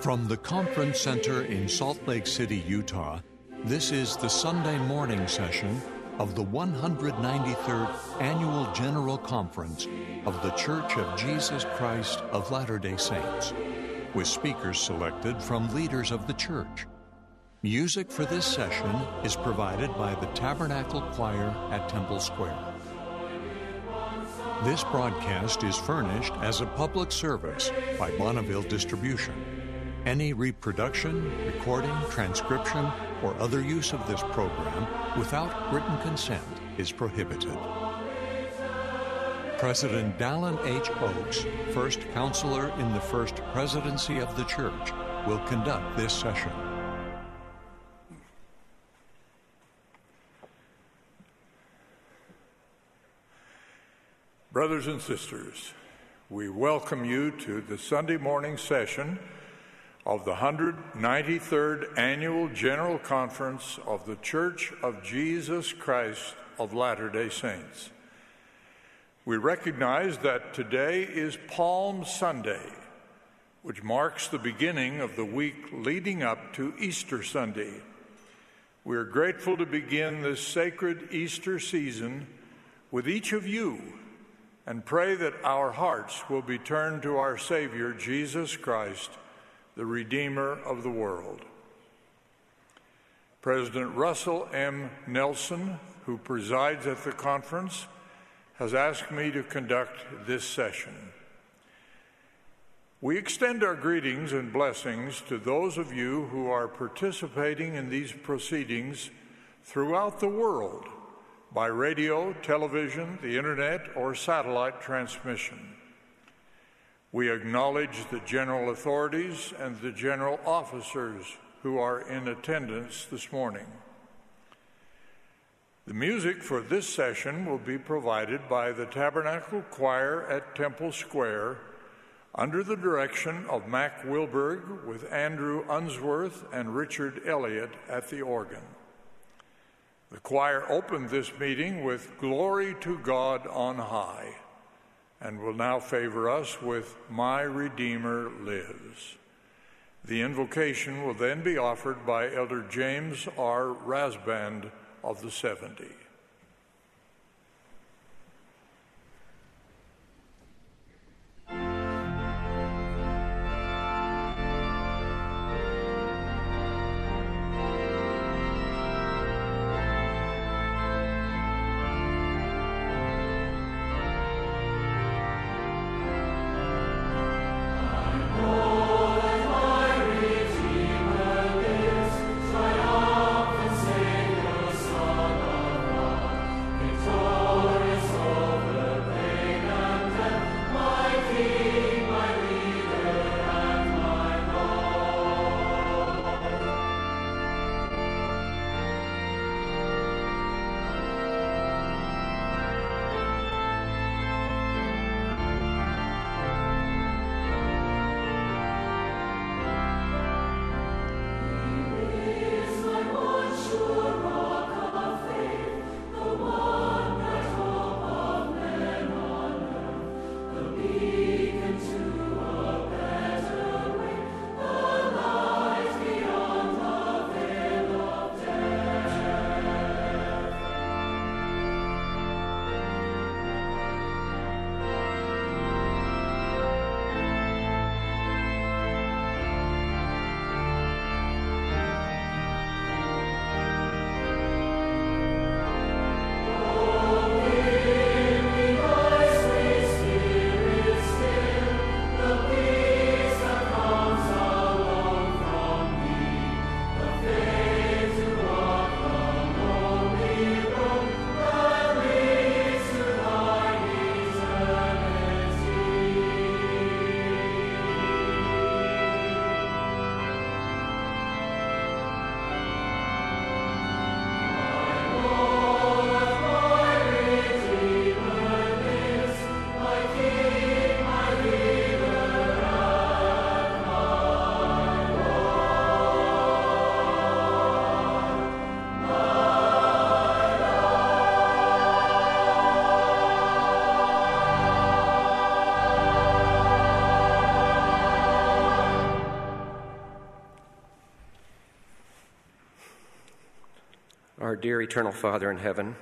From the Conference Center in Salt Lake City, Utah, this is the Sunday morning session of the 193rd Annual General Conference of The Church of Jesus Christ of Latter day Saints, with speakers selected from leaders of the church. Music for this session is provided by the Tabernacle Choir at Temple Square. This broadcast is furnished as a public service by Bonneville Distribution. Any reproduction, recording, transcription, or other use of this program without written consent is prohibited. President Dallin H. Oaks, first counselor in the First Presidency of the Church, will conduct this session. Brothers and sisters, we welcome you to the Sunday morning session of the 193rd Annual General Conference of the Church of Jesus Christ of Latter day Saints. We recognize that today is Palm Sunday, which marks the beginning of the week leading up to Easter Sunday. We are grateful to begin this sacred Easter season with each of you and pray that our hearts will be turned to our Savior, Jesus Christ, the Redeemer of the world. President Russell M. Nelson, who presides at the conference, has asked me to conduct this session. We extend our greetings and blessings to those of you who are participating in these proceedings throughout the world by radio, television, the internet, or satellite transmission. We acknowledge the general authorities and the general officers who are in attendance this morning. The music for this session will be provided by the Tabernacle Choir at Temple Square under the direction of Mack Wilberg with Andrew Unsworth and Richard Elliott at the organ. The choir opened this meeting with Glory to God on High and will now favor us with My Redeemer Lives. The invocation will then be offered by Elder James R. Rasband of the 70. Dear eternal Father in heaven,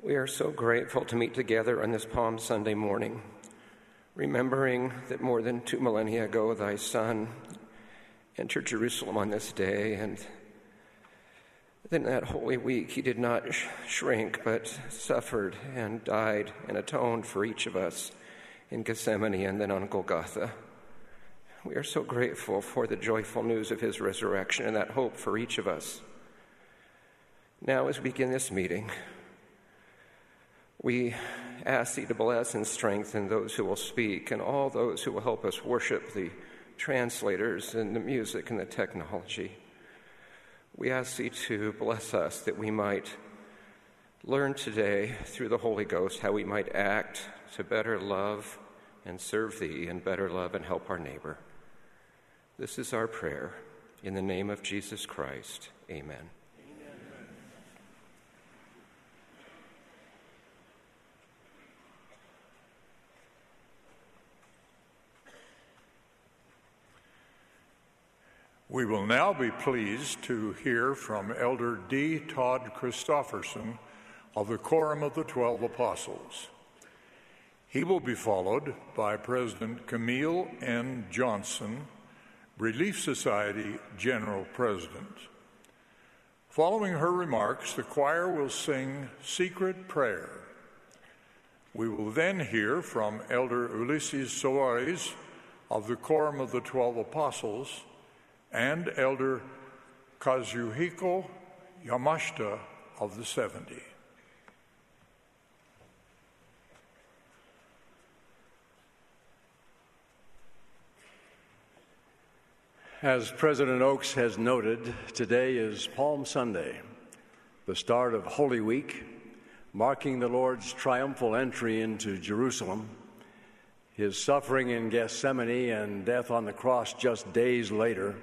we are so grateful to meet together on this Palm Sunday morning, remembering that more than two millennia ago thy Son entered Jerusalem on this day, and in that holy week he did not sh- shrink, but suffered and died and atoned for each of us in Gethsemane and then on Golgotha. We are so grateful for the joyful news of his resurrection and that hope for each of us. Now, as we begin this meeting, we ask thee to bless and strengthen those who will speak and all those who will help us worship the translators and the music and the technology. We ask thee to bless us that we might learn today through the Holy Ghost how we might act to better love and serve thee and better love and help our neighbor. This is our prayer. In the name of Jesus Christ, amen. We will now be pleased to hear from Elder D. Todd Christofferson of the Quorum of the Twelve Apostles. He will be followed by President Camille N. Johnson, Relief Society General President. Following her remarks, the choir will sing Secret Prayer. We will then hear from Elder Ulisses Soares of the Quorum of the Twelve Apostles and Elder Kazuhiko Yamashita of the 70. As President Oaks has noted, today is Palm Sunday, the start of Holy Week, marking the Lord's triumphal entry into Jerusalem, his suffering in Gethsemane and death on the cross just days later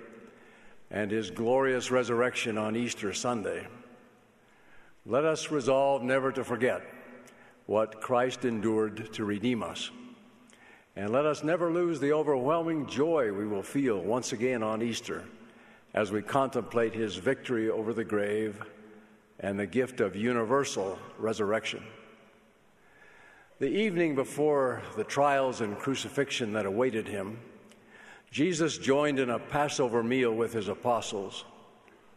and his glorious resurrection on Easter Sunday. Let us resolve never to forget what Christ endured to redeem us. And let us never lose the overwhelming joy we will feel once again on Easter as we contemplate his victory over the grave and the gift of universal resurrection. The evening before the trials and crucifixion that awaited him, Jesus joined in a Passover meal with his apostles.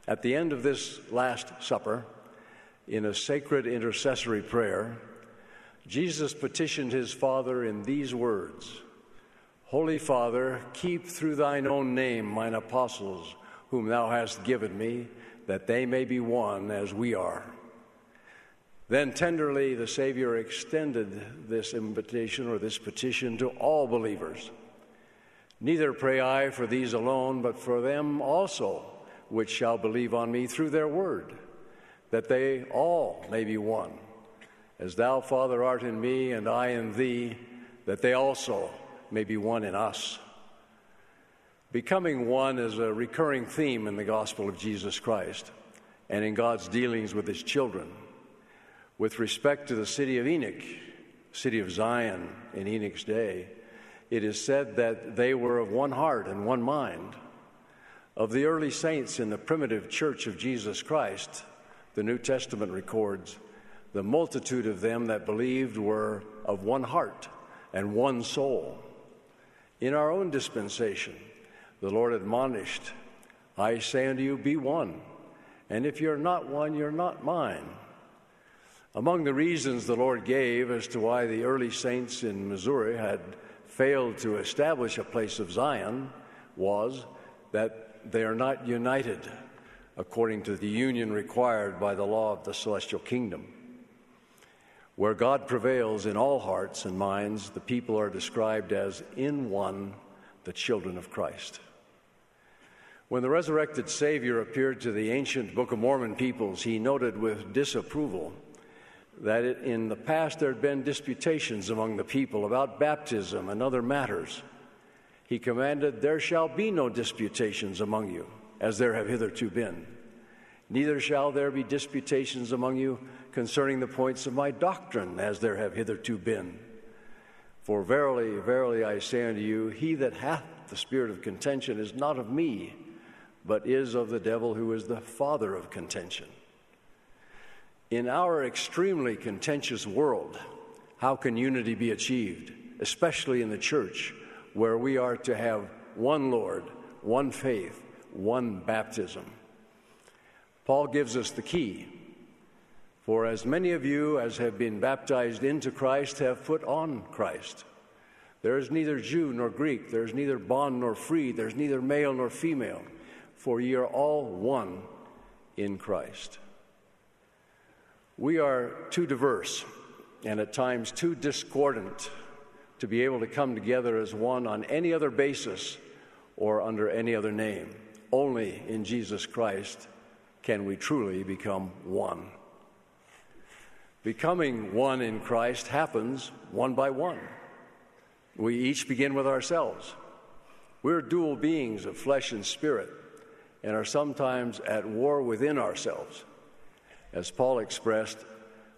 At the end of this Last Supper, in a sacred intercessory prayer, Jesus petitioned his Father in these words Holy Father, keep through thine own name mine apostles, whom thou hast given me, that they may be one as we are. Then tenderly the Savior extended this invitation or this petition to all believers. Neither pray I for these alone, but for them also which shall believe on me through their word, that they all may be one. As thou, Father, art in me, and I in thee, that they also may be one in us. Becoming one is a recurring theme in the gospel of Jesus Christ and in God's dealings with his children. With respect to the city of Enoch, city of Zion in Enoch's day, it is said that they were of one heart and one mind. Of the early saints in the primitive church of Jesus Christ, the New Testament records, the multitude of them that believed were of one heart and one soul. In our own dispensation, the Lord admonished, I say unto you, be one. And if you're not one, you're not mine. Among the reasons the Lord gave as to why the early saints in Missouri had failed to establish a place of Zion was that they are not united according to the union required by the law of the celestial kingdom. Where God prevails in all hearts and minds, the people are described as in one, the children of Christ. When the resurrected Savior appeared to the ancient Book of Mormon peoples, he noted with disapproval that it, in the past there had been disputations among the people about baptism and other matters. He commanded, There shall be no disputations among you, as there have hitherto been. Neither shall there be disputations among you concerning the points of my doctrine, as there have hitherto been. For verily, verily, I say unto you, he that hath the spirit of contention is not of me, but is of the devil who is the father of contention. In our extremely contentious world, how can unity be achieved, especially in the church, where we are to have one Lord, one faith, one baptism? Paul gives us the key. For as many of you as have been baptized into Christ have put on Christ. There is neither Jew nor Greek, there is neither bond nor free, there is neither male nor female, for ye are all one in Christ. We are too diverse and at times too discordant to be able to come together as one on any other basis or under any other name. Only in Jesus Christ can we truly become one. Becoming one in Christ happens one by one. We each begin with ourselves. We're dual beings of flesh and spirit and are sometimes at war within ourselves. As Paul expressed,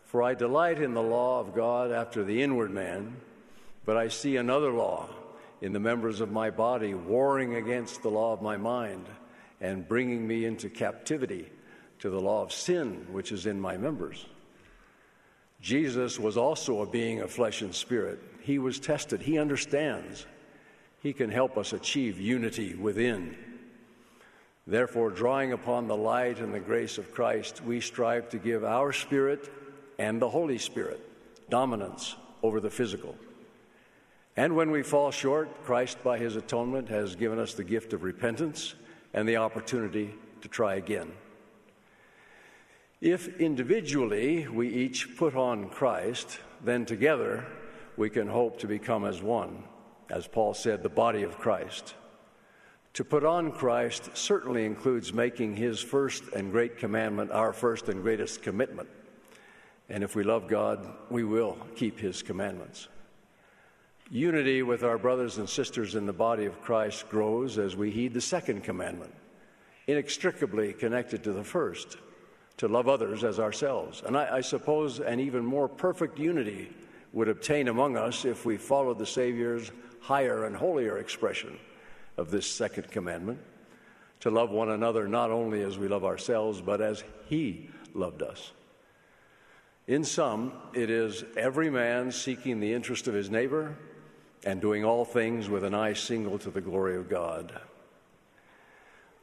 For I delight in the law of God after the inward man, but I see another law in the members of my body warring against the law of my mind and bringing me into captivity to the law of sin which is in my members. Jesus was also a being of flesh and spirit. He was tested, he understands. He can help us achieve unity within. Therefore, drawing upon the light and the grace of Christ, we strive to give our spirit and the Holy Spirit dominance over the physical. And when we fall short, Christ, by his atonement, has given us the gift of repentance and the opportunity to try again. If individually we each put on Christ, then together we can hope to become as one, as Paul said, the body of Christ. To put on Christ certainly includes making his first and great commandment our first and greatest commitment. And if we love God, we will keep his commandments. Unity with our brothers and sisters in the body of Christ grows as we heed the second commandment, inextricably connected to the first to love others as ourselves. And I, I, suppose an even more perfect unity would obtain among us if we followed the Savior's higher and holier expression of this second commandment to love one another not only as we love ourselves, but as He loved us. In sum, it is every man seeking the interest of his neighbor and doing all things with an eye single to the glory of God.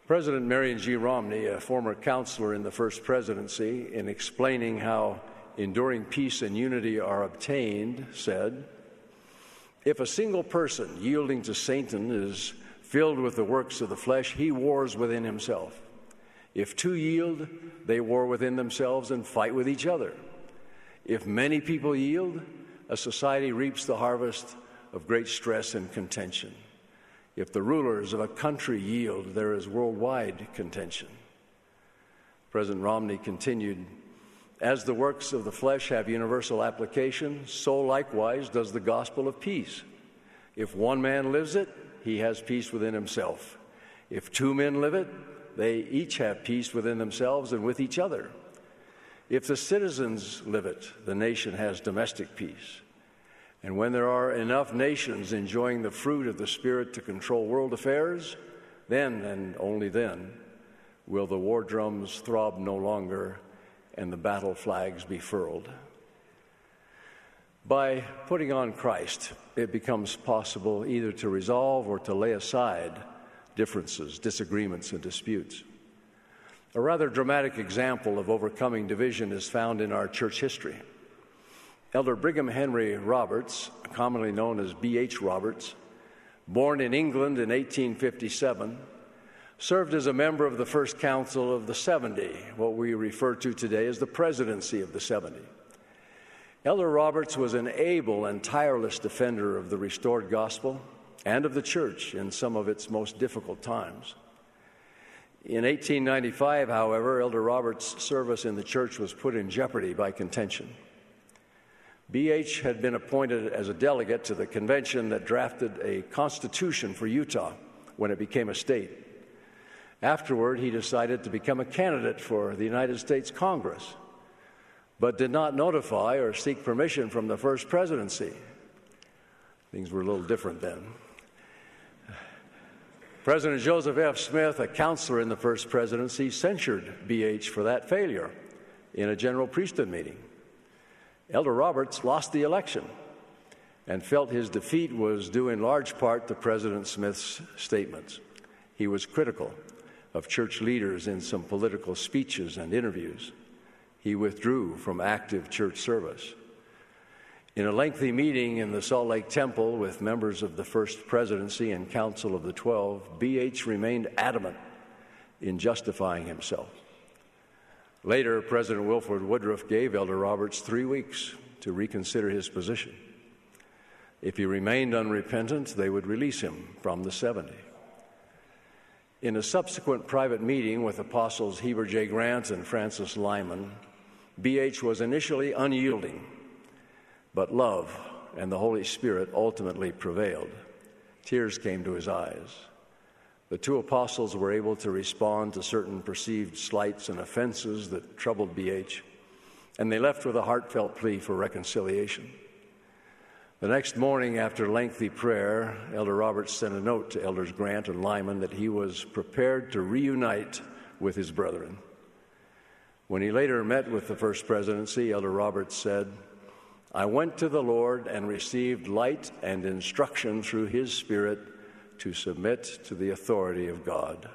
President Marion G. Romney, a former counselor in the first presidency, in explaining how enduring peace and unity are obtained, said If a single person yielding to Satan is filled with the works of the flesh, he wars within himself. If two yield, they war within themselves and fight with each other. If many people yield, a society reaps the harvest of great stress and contention. If the rulers of a country yield, there is worldwide contention. President Romney continued As the works of the flesh have universal application, so likewise does the gospel of peace. If one man lives it, he has peace within himself. If two men live it, they each have peace within themselves and with each other. If the citizens live it, the nation has domestic peace. And when there are enough nations enjoying the fruit of the Spirit to control world affairs, then and only then will the war drums throb no longer and the battle flags be furled. By putting on Christ, it becomes possible either to resolve or to lay aside differences, disagreements, and disputes. A rather dramatic example of overcoming division is found in our church history. Elder Brigham Henry Roberts, commonly known as B.H. Roberts, born in England in 1857, served as a member of the First Council of the 70, what we refer to today as the Presidency of the 70. Elder Roberts was an able and tireless defender of the restored gospel and of the church in some of its most difficult times. In 1895, however, Elder Roberts' service in the church was put in jeopardy by contention. BH had been appointed as a delegate to the convention that drafted a constitution for Utah when it became a state. Afterward, he decided to become a candidate for the United States Congress, but did not notify or seek permission from the first presidency. Things were a little different then. President Joseph F. Smith, a counselor in the first presidency, censured BH for that failure in a general priesthood meeting. Elder Roberts lost the election and felt his defeat was due in large part to President Smith's statements. He was critical of church leaders in some political speeches and interviews. He withdrew from active church service. In a lengthy meeting in the Salt Lake Temple with members of the First Presidency and Council of the Twelve, B.H. remained adamant in justifying himself. Later, President Wilford Woodruff gave Elder Roberts three weeks to reconsider his position. If he remained unrepentant, they would release him from the 70. In a subsequent private meeting with Apostles Heber J. Grant and Francis Lyman, B.H. was initially unyielding, but love and the Holy Spirit ultimately prevailed. Tears came to his eyes. The two apostles were able to respond to certain perceived slights and offenses that troubled B.H., and they left with a heartfelt plea for reconciliation. The next morning, after lengthy prayer, Elder Roberts sent a note to Elders Grant and Lyman that he was prepared to reunite with his brethren. When he later met with the First Presidency, Elder Roberts said, I went to the Lord and received light and instruction through His Spirit to submit to the authority of God.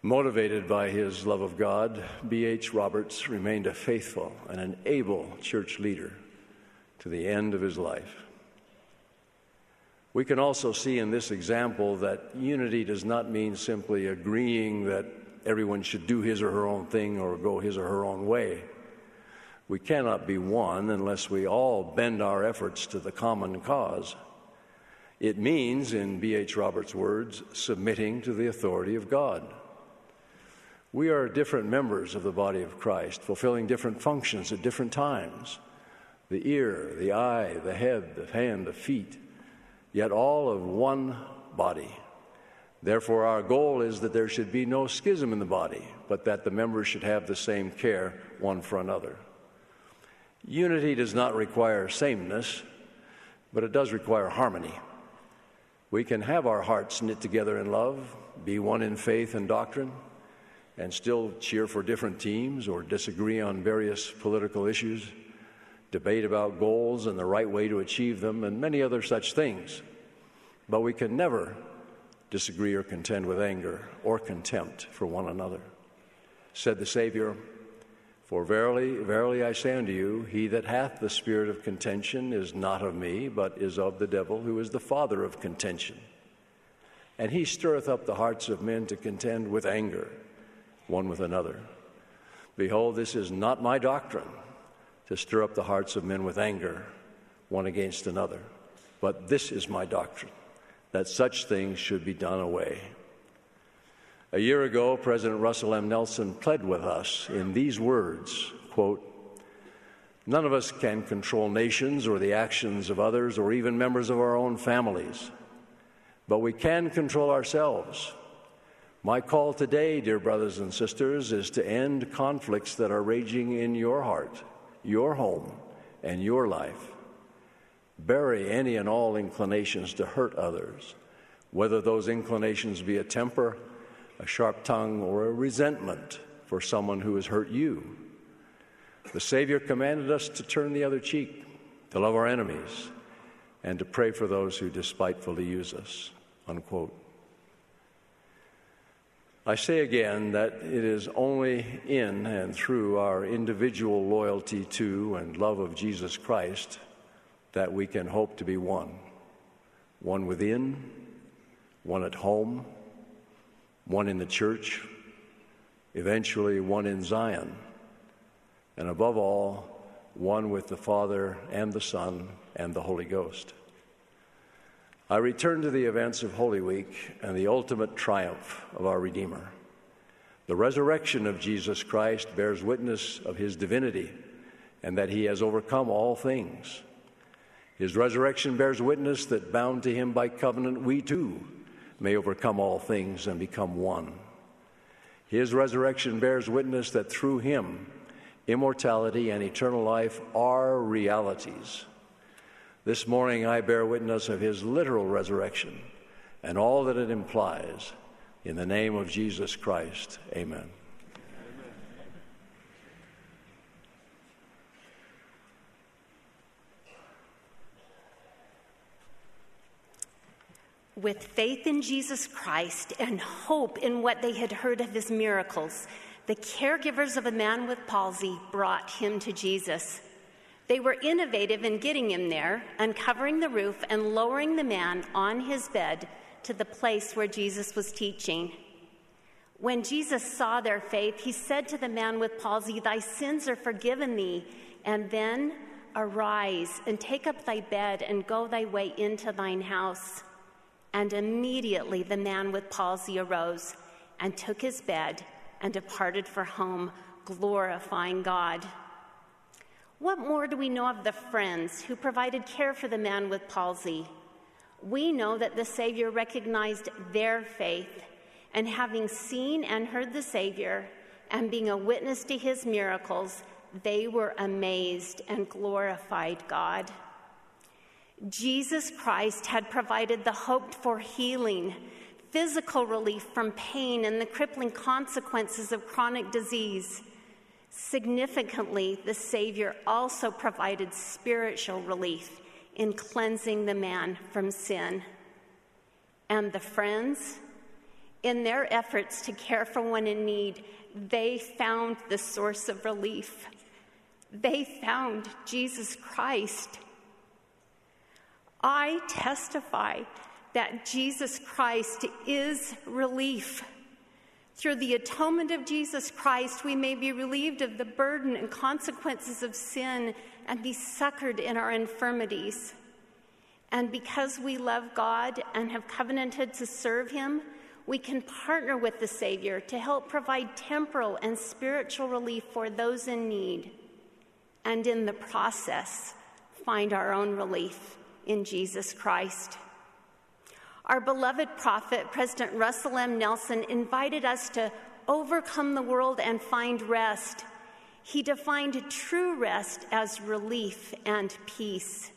Motivated by his love of God, B.H. Roberts remained a faithful and an able church leader to the end of his life. We can also see in this example that unity does not mean simply agreeing that everyone should do his or her own thing or go his or her own way. We cannot be one unless we all bend our efforts to the common cause. It means, in B.H. Roberts' words, submitting to the authority of God. We are different members of the body of Christ, fulfilling different functions at different times the ear, the eye, the head, the hand, the feet, yet all of one body. Therefore, our goal is that there should be no schism in the body, but that the members should have the same care one for another. Unity does not require sameness, but it does require harmony. We can have our hearts knit together in love, be one in faith and doctrine, and still cheer for different teams or disagree on various political issues, debate about goals and the right way to achieve them, and many other such things. But we can never disagree or contend with anger or contempt for one another. Said the Savior, For verily, verily I say unto you, he that hath the spirit of contention is not of me, but is of the devil, who is the father of contention. And he stirreth up the hearts of men to contend with anger, one with another. Behold, this is not my doctrine, to stir up the hearts of men with anger, one against another. But this is my doctrine, that such things should be done away. A year ago, President Russell M. Nelson pled with us in these words quote, None of us can control nations or the actions of others or even members of our own families, but we can control ourselves. My call today, dear brothers and sisters, is to end conflicts that are raging in your heart, your home, and your life. Bury any and all inclinations to hurt others, whether those inclinations be a temper a sharp tongue, or a resentment for someone who has hurt you. The Savior commanded us to turn the other cheek, to love our enemies, and to pray for those who despitefully use us. Unquote. I say again that it is only in and through our individual loyalty to and love of Jesus Christ that we can hope to be one. One within, one at home, one in the church, eventually one in Zion, and above all, one with the Father and the Son and the Holy Ghost. I return to the events of Holy Week and the ultimate triumph of our Redeemer. The resurrection of Jesus Christ bears witness of his divinity and that he has overcome all things. His resurrection bears witness that bound to him by covenant, we too may overcome all things and become one. His resurrection bears witness that through him, immortality and eternal life are realities. This morning, I bear witness of his literal resurrection and all that it implies. In the name of Jesus Christ, amen. With faith in Jesus Christ and hope in what they had heard of his miracles, the caregivers of a man with palsy brought him to Jesus. They were innovative in getting him there, uncovering the roof and lowering the man on his bed to the place where Jesus was teaching. When Jesus saw their faith, he said to the man with palsy, Thy sins are forgiven thee. And then arise and take up thy bed and go thy way into thine house. And immediately the man with palsy arose and took his bed and departed for home, glorifying God. What more do we know of the friends who provided care for the man with palsy? We know that the Savior recognized their faith and having seen and heard the Savior and being a witness to his miracles, they were amazed and glorified God. Jesus Christ had provided the hoped for healing, physical relief from pain and the crippling consequences of chronic disease. Significantly, the Savior also provided spiritual relief in cleansing the man from sin. And the friends, in their efforts to care for one in need, they found the source of relief. They found Jesus Christ. I testify that Jesus Christ is relief. Through the atonement of Jesus Christ, we may be relieved of the burden and consequences of sin and be succored in our infirmities. And because we love God and have covenanted to serve Him, we can partner with the Savior to help provide temporal and spiritual relief for those in need, and in the process, find our own relief in Jesus Christ. Our beloved prophet, President Russell M. Nelson, invited us to overcome the world and find rest. He defined true rest as relief and peace.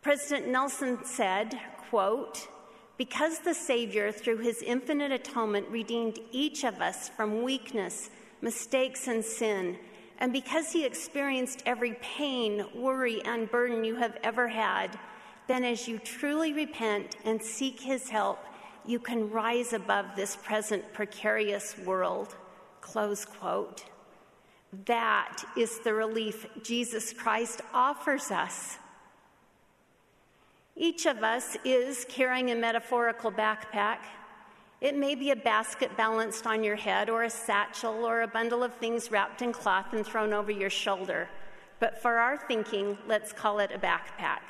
President Nelson said, quote, because the Savior, through his infinite atonement, redeemed each of us from weakness, mistakes, and sin, and because he experienced every pain, worry, and burden you have ever had, then as you truly repent and seek his help, you can rise above this present precarious world. Close quote. That is the relief Jesus Christ offers us. Each of us is carrying a metaphorical backpack. It may be a basket balanced on your head, or a satchel, or a bundle of things wrapped in cloth and thrown over your shoulder. But for our thinking, let's call it a backpack.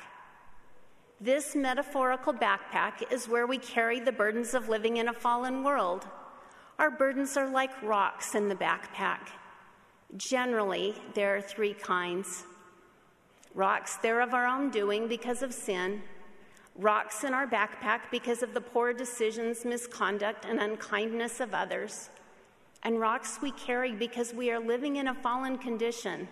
This metaphorical backpack is where we carry the burdens of living in a fallen world. Our burdens are like rocks in the backpack. Generally, there are three kinds rocks, they're of our own doing because of sin rocks in our backpack because of the poor decisions, misconduct, and unkindness of others, and rocks we carry because we are living in a fallen condition.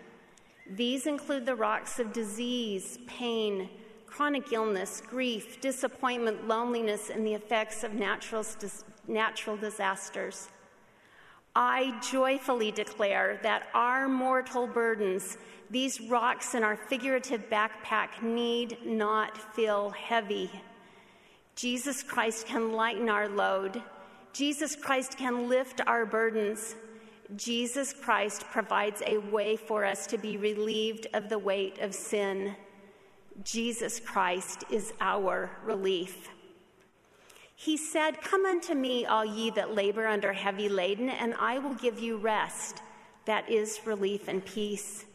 These include the rocks of disease, pain, chronic illness, grief, disappointment, loneliness, and the effects of natural, natural disasters. I joyfully declare that our mortal burdens these rocks in our figurative backpack need not feel heavy. Jesus Christ can lighten our load. Jesus Christ can lift our burdens. Jesus Christ provides a way for us to be relieved of the weight of sin. Jesus Christ is our relief. He said, Come unto me, all ye that labor under heavy laden, and I will give you rest. That is relief and peace.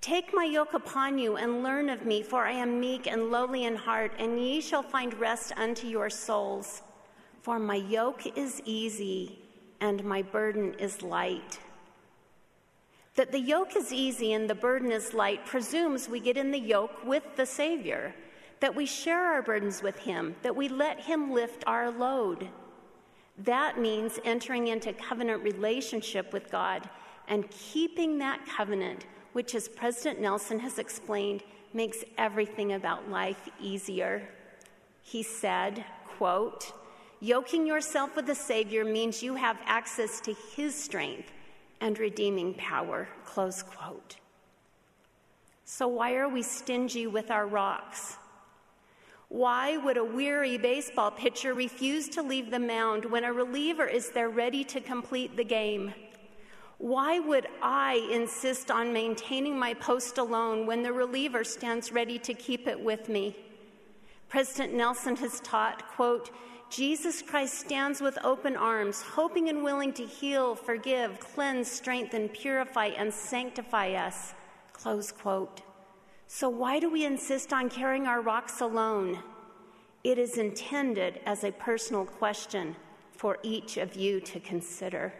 Take my yoke upon you and learn of me, for I am meek and lowly in heart, and ye shall find rest unto your souls. For my yoke is easy and my burden is light. That the yoke is easy and the burden is light presumes we get in the yoke with the Savior, that we share our burdens with Him, that we let Him lift our load. That means entering into covenant relationship with God and keeping that covenant which, as President Nelson has explained, makes everything about life easier. He said, quote, Yoking yourself with the Savior means you have access to His strength and redeeming power. Close quote. So, why are we stingy with our rocks? Why would a weary baseball pitcher refuse to leave the mound when a reliever is there ready to complete the game? Why would I insist on maintaining my post alone when the reliever stands ready to keep it with me? President Nelson has taught, quote, Jesus Christ stands with open arms, hoping and willing to heal, forgive, cleanse, strengthen, purify, and sanctify us. Close quote. So, why do we insist on carrying our rocks alone? It is intended as a personal question for each of you to consider.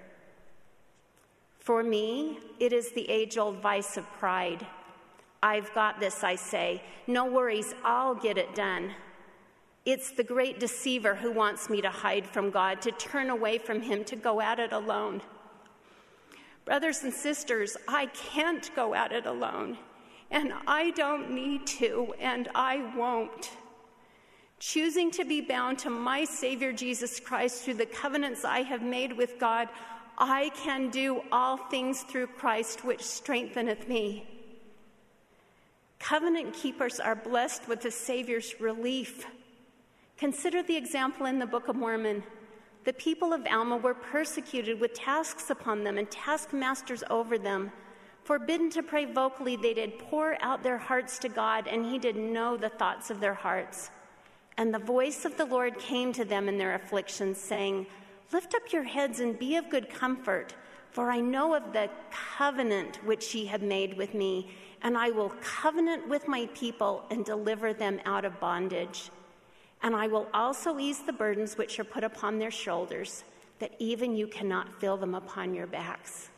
For me, it is the age old vice of pride. I've got this, I say. No worries, I'll get it done. It's the great deceiver who wants me to hide from God, to turn away from Him, to go at it alone. Brothers and sisters, I can't go at it alone, and I don't need to, and I won't. Choosing to be bound to my Savior Jesus Christ through the covenants I have made with God, I can do all things through Christ, which strengtheneth me. Covenant keepers are blessed with the Savior's relief. Consider the example in the Book of Mormon. The people of Alma were persecuted with tasks upon them and taskmasters over them. Forbidden to pray vocally, they did pour out their hearts to God, and He did know the thoughts of their hearts. And the voice of the Lord came to them in their afflictions, saying, Lift up your heads and be of good comfort, for I know of the covenant which ye have made with me, and I will covenant with my people and deliver them out of bondage. And I will also ease the burdens which are put upon their shoulders, that even you cannot feel them upon your backs.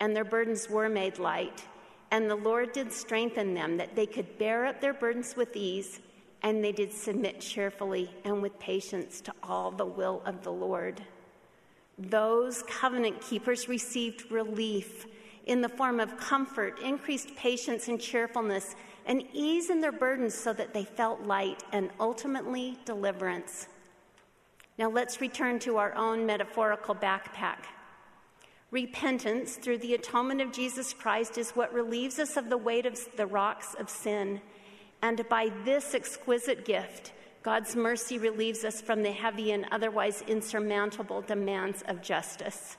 And their burdens were made light, and the Lord did strengthen them, that they could bear up their burdens with ease and they did submit cheerfully and with patience to all the will of the Lord. Those covenant keepers received relief in the form of comfort, increased patience and cheerfulness, and ease in their burdens so that they felt light and ultimately deliverance. Now let's return to our own metaphorical backpack. Repentance through the atonement of Jesus Christ is what relieves us of the weight of the rocks of sin and by this exquisite gift, God's mercy relieves us from the heavy and otherwise insurmountable demands of justice.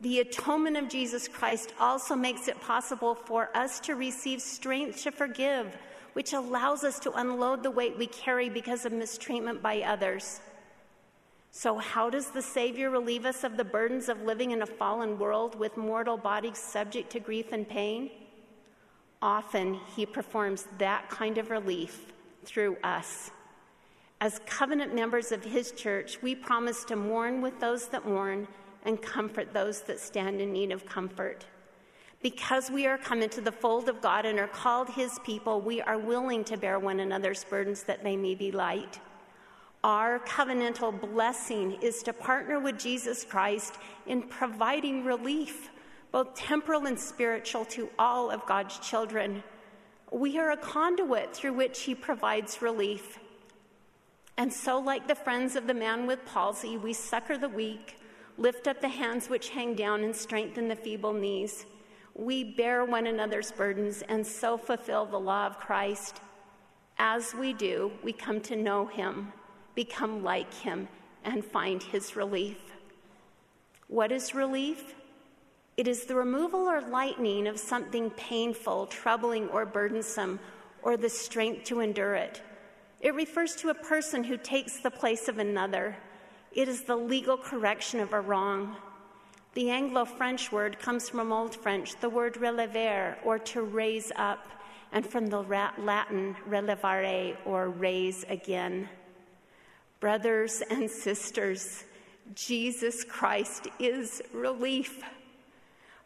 The atonement of Jesus Christ also makes it possible for us to receive strength to forgive, which allows us to unload the weight we carry because of mistreatment by others. So, how does the Savior relieve us of the burdens of living in a fallen world with mortal bodies subject to grief and pain? often he performs that kind of relief through us. As covenant members of his church, we promise to mourn with those that mourn and comfort those that stand in need of comfort. Because we are come into the fold of God and are called his people, we are willing to bear one another's burdens that they may be light. Our covenantal blessing is to partner with Jesus Christ in providing relief both temporal and spiritual, to all of God's children. We are a conduit through which He provides relief. And so, like the friends of the man with palsy, we succor the weak, lift up the hands which hang down, and strengthen the feeble knees. We bear one another's burdens and so fulfill the law of Christ. As we do, we come to know Him, become like Him, and find His relief. What is relief? It is the removal or lightening of something painful, troubling, or burdensome, or the strength to endure it. It refers to a person who takes the place of another. It is the legal correction of a wrong. The Anglo French word comes from Old French, the word relever, or to raise up, and from the Latin relevare, or raise again. Brothers and sisters, Jesus Christ is relief.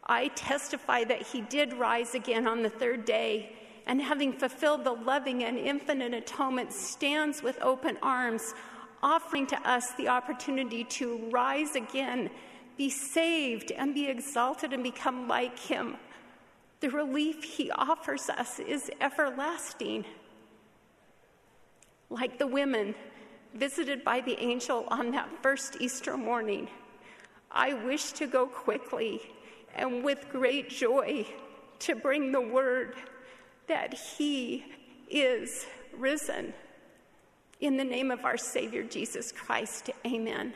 I testify that he did rise again on the third day, and having fulfilled the loving and infinite atonement, stands with open arms, offering to us the opportunity to rise again, be saved, and be exalted and become like him. The relief he offers us is everlasting. Like the women visited by the angel on that first Easter morning, I wish to go quickly and with great joy to bring the word that he is risen. In the name of our Savior Jesus Christ, amen.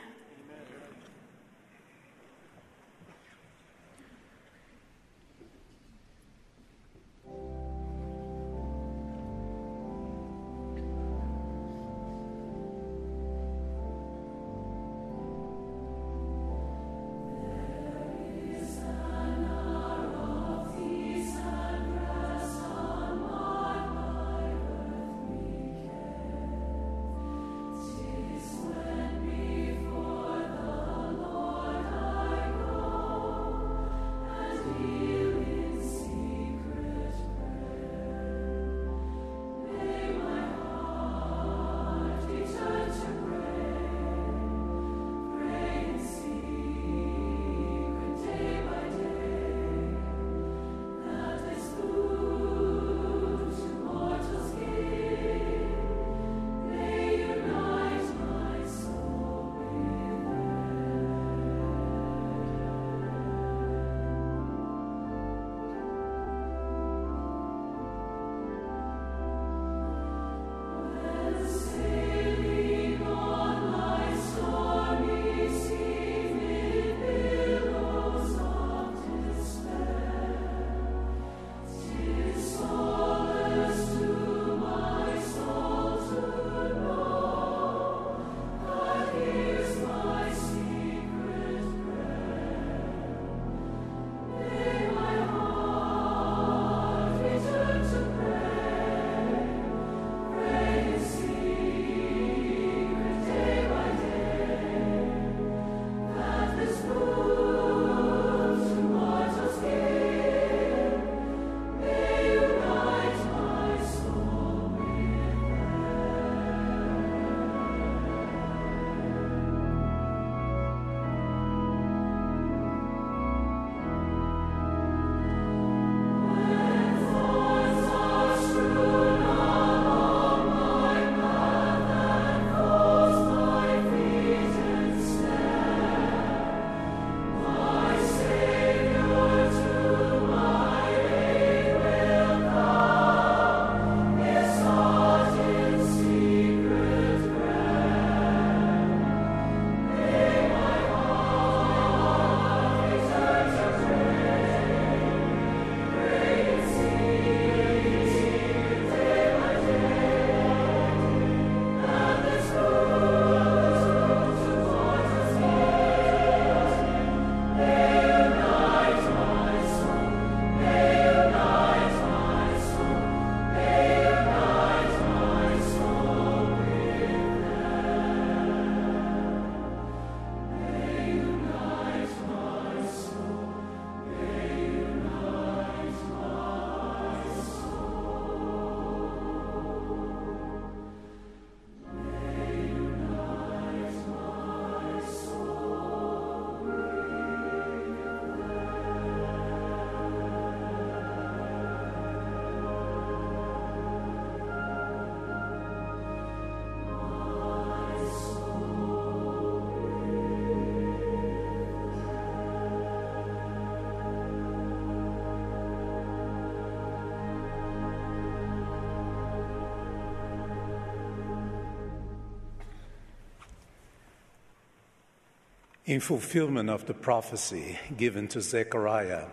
In fulfillment of the prophecy given to Zechariah,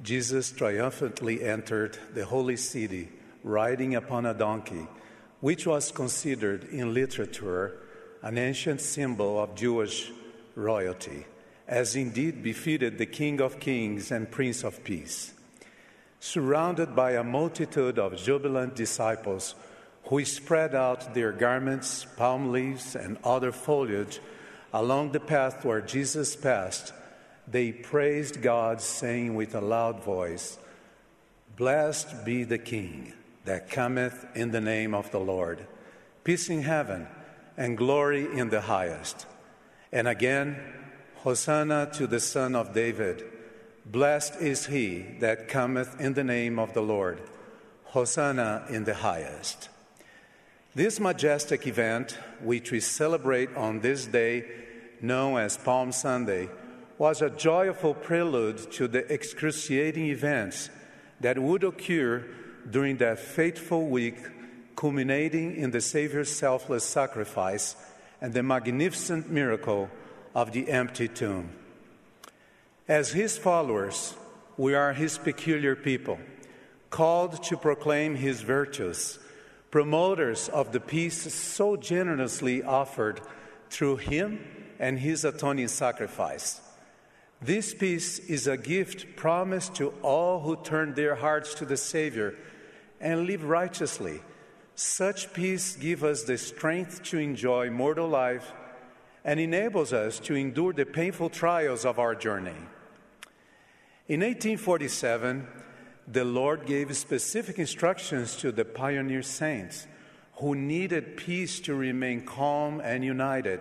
Jesus triumphantly entered the holy city riding upon a donkey, which was considered in literature an ancient symbol of Jewish royalty, as indeed befitted the King of Kings and Prince of Peace. Surrounded by a multitude of jubilant disciples who spread out their garments, palm leaves, and other foliage Along the path where Jesus passed, they praised God, saying with a loud voice, Blessed be the King that cometh in the name of the Lord, peace in heaven and glory in the highest. And again, Hosanna to the Son of David. Blessed is he that cometh in the name of the Lord. Hosanna in the highest. This majestic event, which we celebrate on this day, known as Palm Sunday, was a joyful prelude to the excruciating events that would occur during that fateful week culminating in the Savior's selfless sacrifice and the magnificent miracle of the empty tomb. As his followers, we are his peculiar people, called to proclaim his virtues, promoters of the peace so generously offered through him and his atoning sacrifice. This peace is a gift promised to all who turn their hearts to the Savior and live righteously. Such peace gives us the strength to enjoy mortal life and enables us to endure the painful trials of our journey. In 1847, the Lord gave specific instructions to the pioneer saints who needed peace to remain calm and united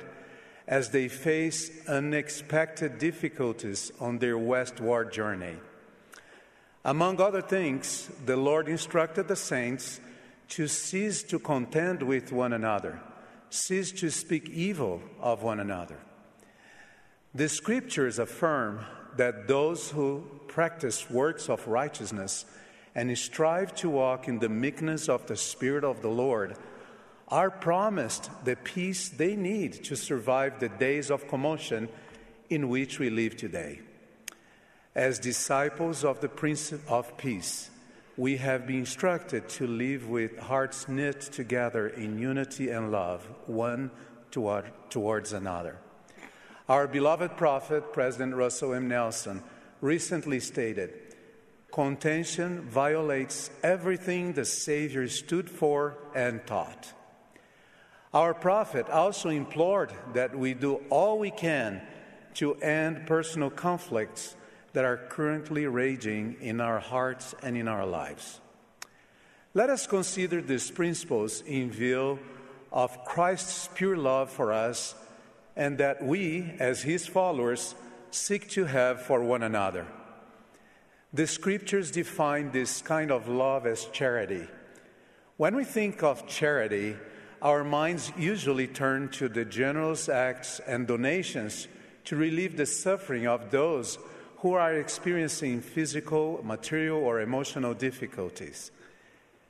as they face unexpected difficulties on their westward journey. Among other things, the Lord instructed the saints to cease to contend with one another, cease to speak evil of one another. The scriptures affirm that those who practice works of righteousness and strive to walk in the meekness of the Spirit of the Lord are promised the peace they need to survive the days of commotion in which we live today. As disciples of the Prince of Peace, we have been instructed to live with hearts knit together in unity and love, one toward, towards another. Our beloved prophet, President Russell M. Nelson, recently stated contention violates everything the Savior stood for and taught. Our prophet also implored that we do all we can to end personal conflicts that are currently raging in our hearts and in our lives. Let us consider these principles in view of Christ's pure love for us and that we, as his followers, seek to have for one another. The scriptures define this kind of love as charity. When we think of charity, our minds usually turn to the generous acts and donations to relieve the suffering of those who are experiencing physical, material, or emotional difficulties.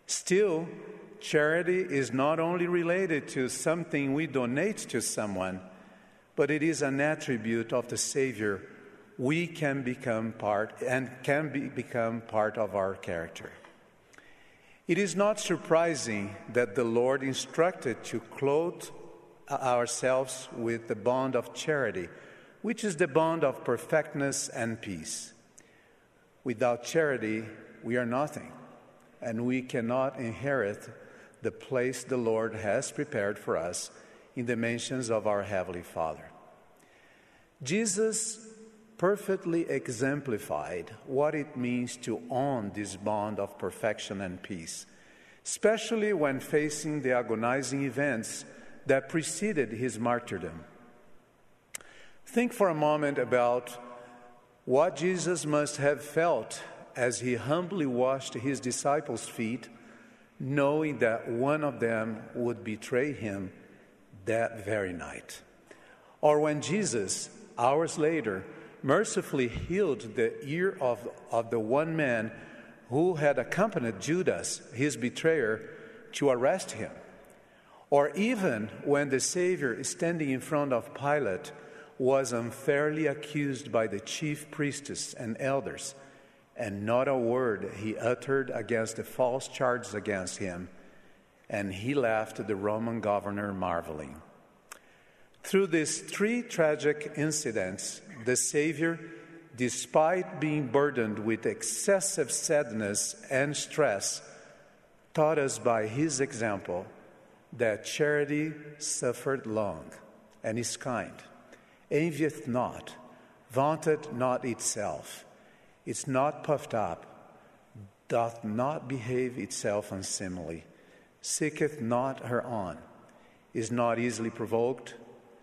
Still, charity is not only related to something we donate to someone, but it is an attribute of the Savior we can become part and can be, become part of our character. It is not surprising that the Lord instructed to clothe ourselves with the bond of charity, which is the bond of perfectness and peace. Without charity, we are nothing, and we cannot inherit the place the Lord has prepared for us in the mansions of our Heavenly Father. Jesus perfectly exemplified what it means to own this bond of perfection and peace, especially when facing the agonizing events that preceded his martyrdom. Think for a moment about what Jesus must have felt as he humbly washed his disciples' feet, knowing that one of them would betray him that very night. Or when Jesus, hours later, mercifully healed the ear of, of the one man who had accompanied Judas, his betrayer, to arrest him. Or even when the Savior, standing in front of Pilate, was unfairly accused by the chief priests and elders, and not a word he uttered against the false charges against him, and he left the Roman governor marveling. Through these three tragic incidents, the Savior, despite being burdened with excessive sadness and stress, taught us by his example that charity suffered long and is kind, envieth not, vaunteth not itself, is not puffed up, doth not behave itself unseemly, seeketh not her own, is not easily provoked,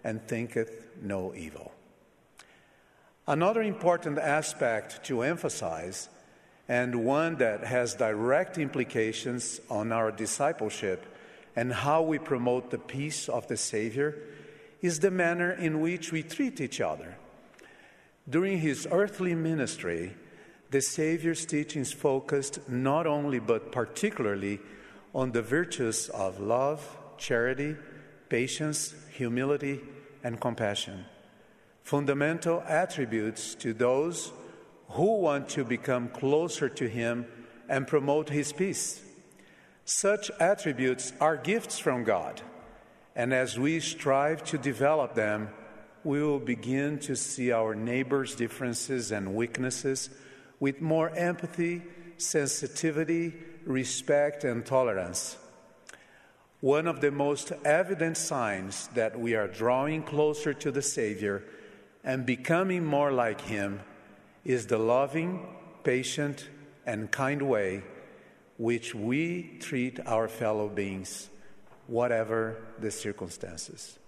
and thinketh no evil. Another important aspect to emphasize, and one that has direct implications on our discipleship and how we promote the peace of the Savior, is the manner in which we treat each other. During his earthly ministry, the Savior's teachings focused not only but particularly on the virtues of love, charity, patience, humility, and compassion. Fundamental attributes to those who want to become closer to Him and promote His peace. Such attributes are gifts from God, and as we strive to develop them, we will begin to see our neighbor's differences and weaknesses with more empathy, sensitivity, respect, and tolerance. One of the most evident signs that we are drawing closer to the Savior and becoming more like Him is the loving, patient, and kind way which we treat our fellow beings, whatever the circumstances.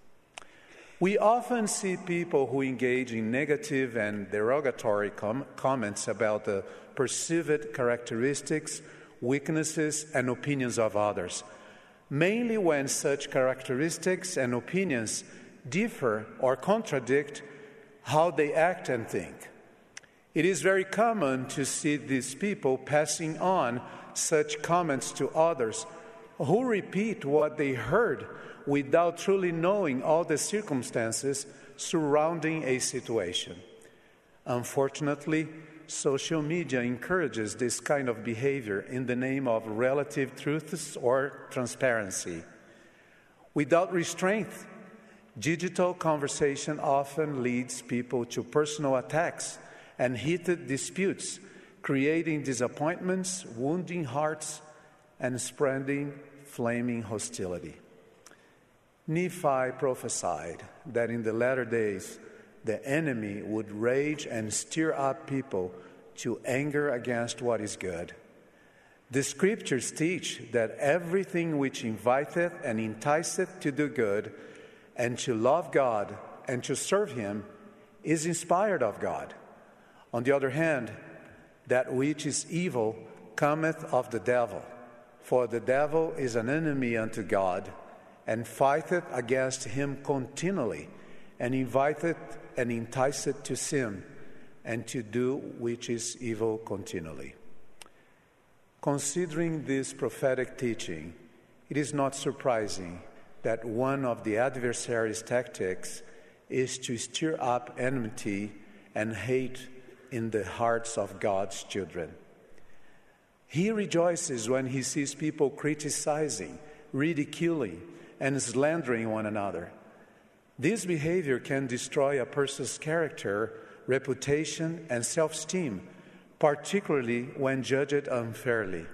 We often see people who engage in negative and derogatory com- comments about the perceived characteristics, weaknesses, and opinions of others, mainly when such characteristics and opinions differ or contradict how they act and think. It is very common to see these people passing on such comments to others who repeat what they heard without truly knowing all the circumstances surrounding a situation. Unfortunately, social media encourages this kind of behavior in the name of relative truths or transparency. Without restraint, digital conversation often leads people to personal attacks and heated disputes, creating disappointments, wounding hearts, and spreading flaming hostility. Nephi prophesied that in the latter days the enemy would rage and stir up people to anger against what is good. The scriptures teach that everything which inviteth and enticeth to do good and to love God and to serve Him is inspired of God. On the other hand, that which is evil cometh of the devil, for the devil is an enemy unto God, and fighteth against him continually, and inviteth and enticeth to sin, and to do which is evil continually. Considering this prophetic teaching, it is not surprising that one of the adversary's tactics is to stir up enmity and hate in the hearts of God's children. He rejoices when he sees people criticizing, ridiculing, and slandering one another. This behavior can destroy a person's character, reputation, and self esteem, particularly when judged unfairly.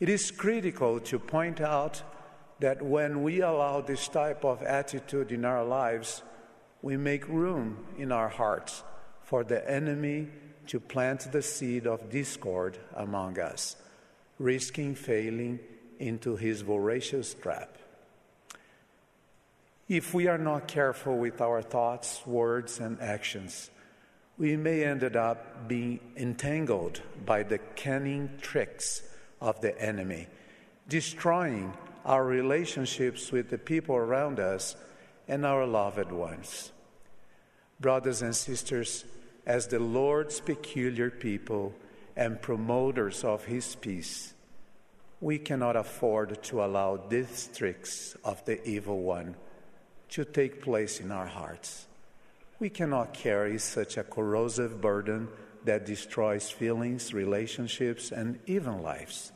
It is critical to point out that when we allow this type of attitude in our lives, we make room in our hearts for the enemy to plant the seed of discord among us, risking failing into his voracious trap. If we are not careful with our thoughts, words, and actions, we may end up being entangled by the cunning tricks of the enemy, destroying our relationships with the people around us and our loved ones. Brothers and sisters, as the Lord's peculiar people and promoters of His peace, we cannot afford to allow these tricks of the evil one to take place in our hearts. We cannot carry such a corrosive burden that destroys feelings, relationships, and even lives.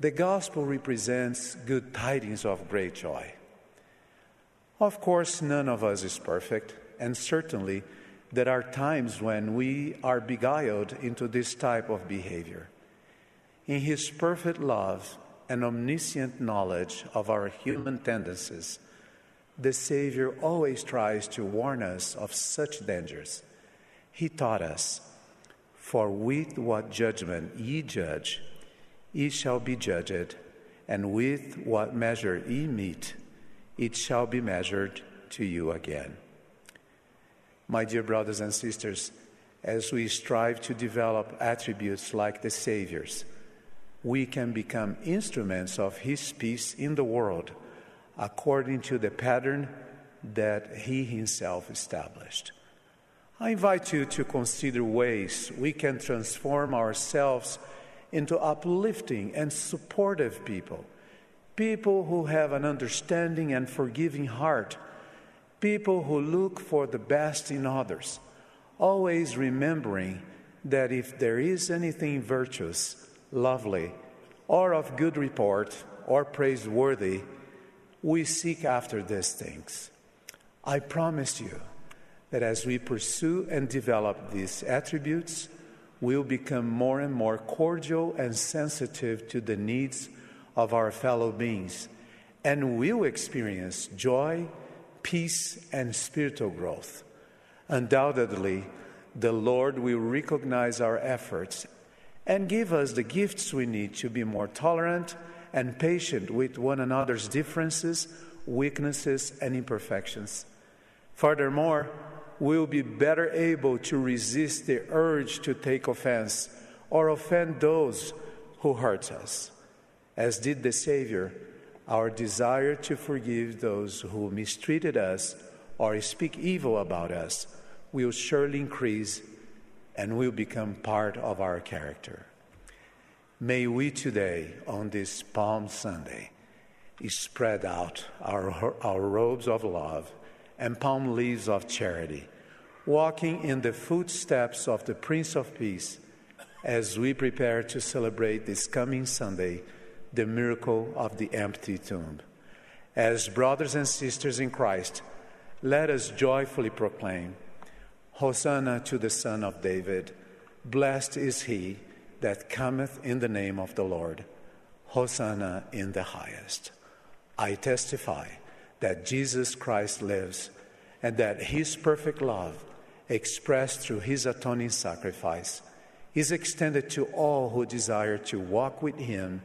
The gospel represents good tidings of great joy. Of course, none of us is perfect, and certainly there are times when we are beguiled into this type of behavior. In His perfect love and omniscient knowledge of our human tendencies, the Savior always tries to warn us of such dangers. He taught us, For with what judgment ye judge, ye shall be judged, and with what measure ye meet, it shall be measured to you again. My dear brothers and sisters, as we strive to develop attributes like the Savior's, we can become instruments of His peace in the world according to the pattern that He Himself established. I invite you to consider ways we can transform ourselves into uplifting and supportive people, people who have an understanding and forgiving heart, people who look for the best in others, always remembering that if there is anything virtuous, lovely, or of good report, or praiseworthy, we seek after these things. I promise you that as we pursue and develop these attributes, we'll become more and more cordial and sensitive to the needs of our fellow beings, and we'll experience joy, peace, and spiritual growth. Undoubtedly, the Lord will recognize our efforts and give us the gifts we need to be more tolerant and patient with one another's differences, weaknesses, and imperfections. Furthermore, we'll be better able to resist the urge to take offense or offend those who hurt us. As did the Savior, our desire to forgive those who mistreated us or speak evil about us will surely increase and will become part of our character. May we today, on this Palm Sunday, spread out our, our robes of love and palm leaves of charity, walking in the footsteps of the Prince of Peace as we prepare to celebrate this coming Sunday the miracle of the empty tomb. As brothers and sisters in Christ, let us joyfully proclaim Hosanna to the Son of David. Blessed is he that cometh in the name of the Lord. Hosanna in the highest. I testify that Jesus Christ lives and that his perfect love, expressed through his atoning sacrifice, is extended to all who desire to walk with him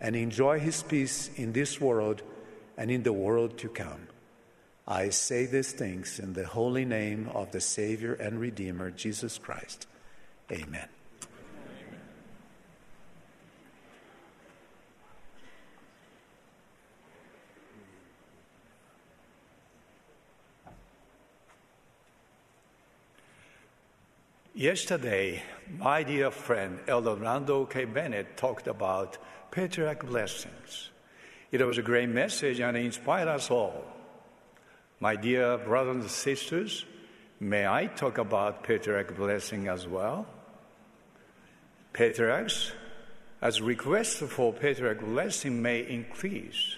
and enjoy his peace in this world and in the world to come. I say these things in the holy name of the Savior and Redeemer, Jesus Christ. Amen. Yesterday, my dear friend Elder Randall K. Bennett talked about patriarch blessings. It was a great message and inspired us all. My dear brothers and sisters, may I talk about patriarch blessing as well? Patriarchs, as requests for patriarch blessing may increase,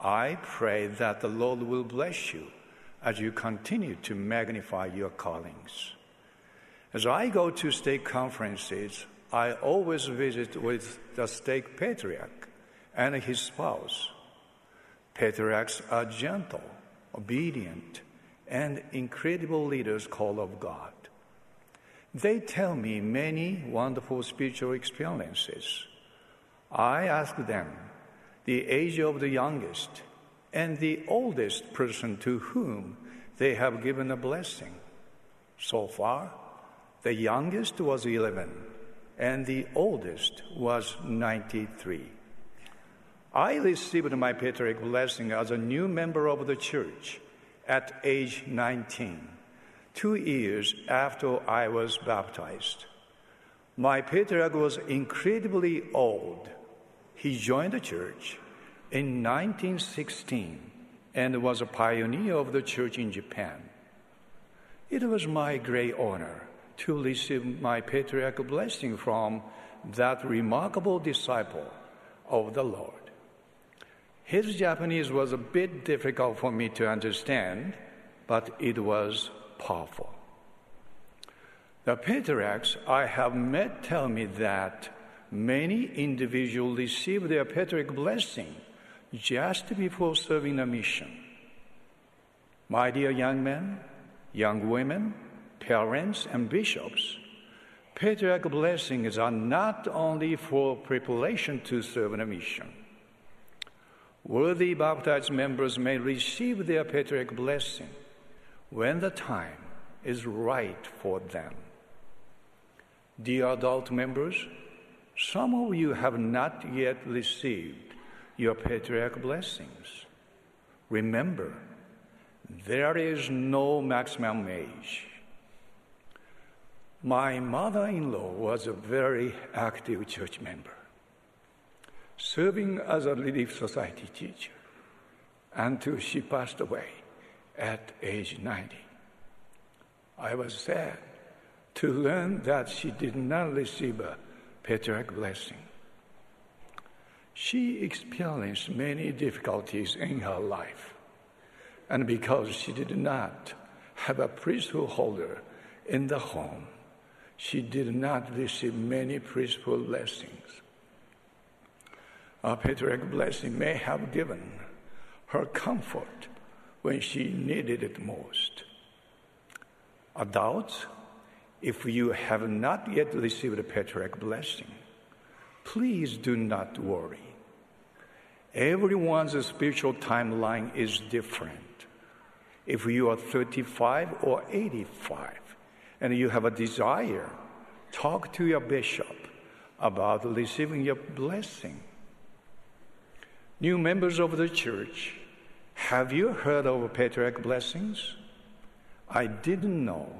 I pray that the Lord will bless you as you continue to magnify your callings. As I go to stake conferences, I always visit with the stake patriarch and his spouse. Patriarchs are gentle obedient, and incredible leaders called of God. They tell me many wonderful spiritual experiences. I ask them the age of the youngest and the oldest person to whom they have given a blessing. So far, the youngest was 11 and the oldest was 93. I received my patriarch blessing as a new member of the church at age 19, two years after I was baptized. My patriarch was incredibly old. He joined the church in 1916 and was a pioneer of the church in Japan. It was my great honor to receive my patriarchal blessing from that remarkable disciple of the Lord. His Japanese was a bit difficult for me to understand, but it was powerful. The patriarchs I have met tell me that many individuals receive their patriarch blessing just before serving a mission. My dear young men, young women, parents, and bishops, patriarchal blessings are not only for preparation to serve in a mission Worthy baptized members may receive their patriarch blessing when the time is right for them. Dear adult members, some of you have not yet received your patriarch blessings. Remember, there is no maximum age. My mother in law was a very active church member, serving as a Relief Society teacher until she passed away at age 90. I was sad to learn that she did not receive a patriarch blessing. She experienced many difficulties in her life, and because she did not have a priesthood holder in the home, she did not receive many priesthood blessings. A patriarch blessing may have given her comfort when she needed it most. Adults, if you have not yet received a patriarch blessing, please do not worry. Everyone's spiritual timeline is different. If you are 35 or 85, and you have a desire, talk to your bishop about receiving your blessing. New members of the church, have you heard of patriarch blessings? I didn't know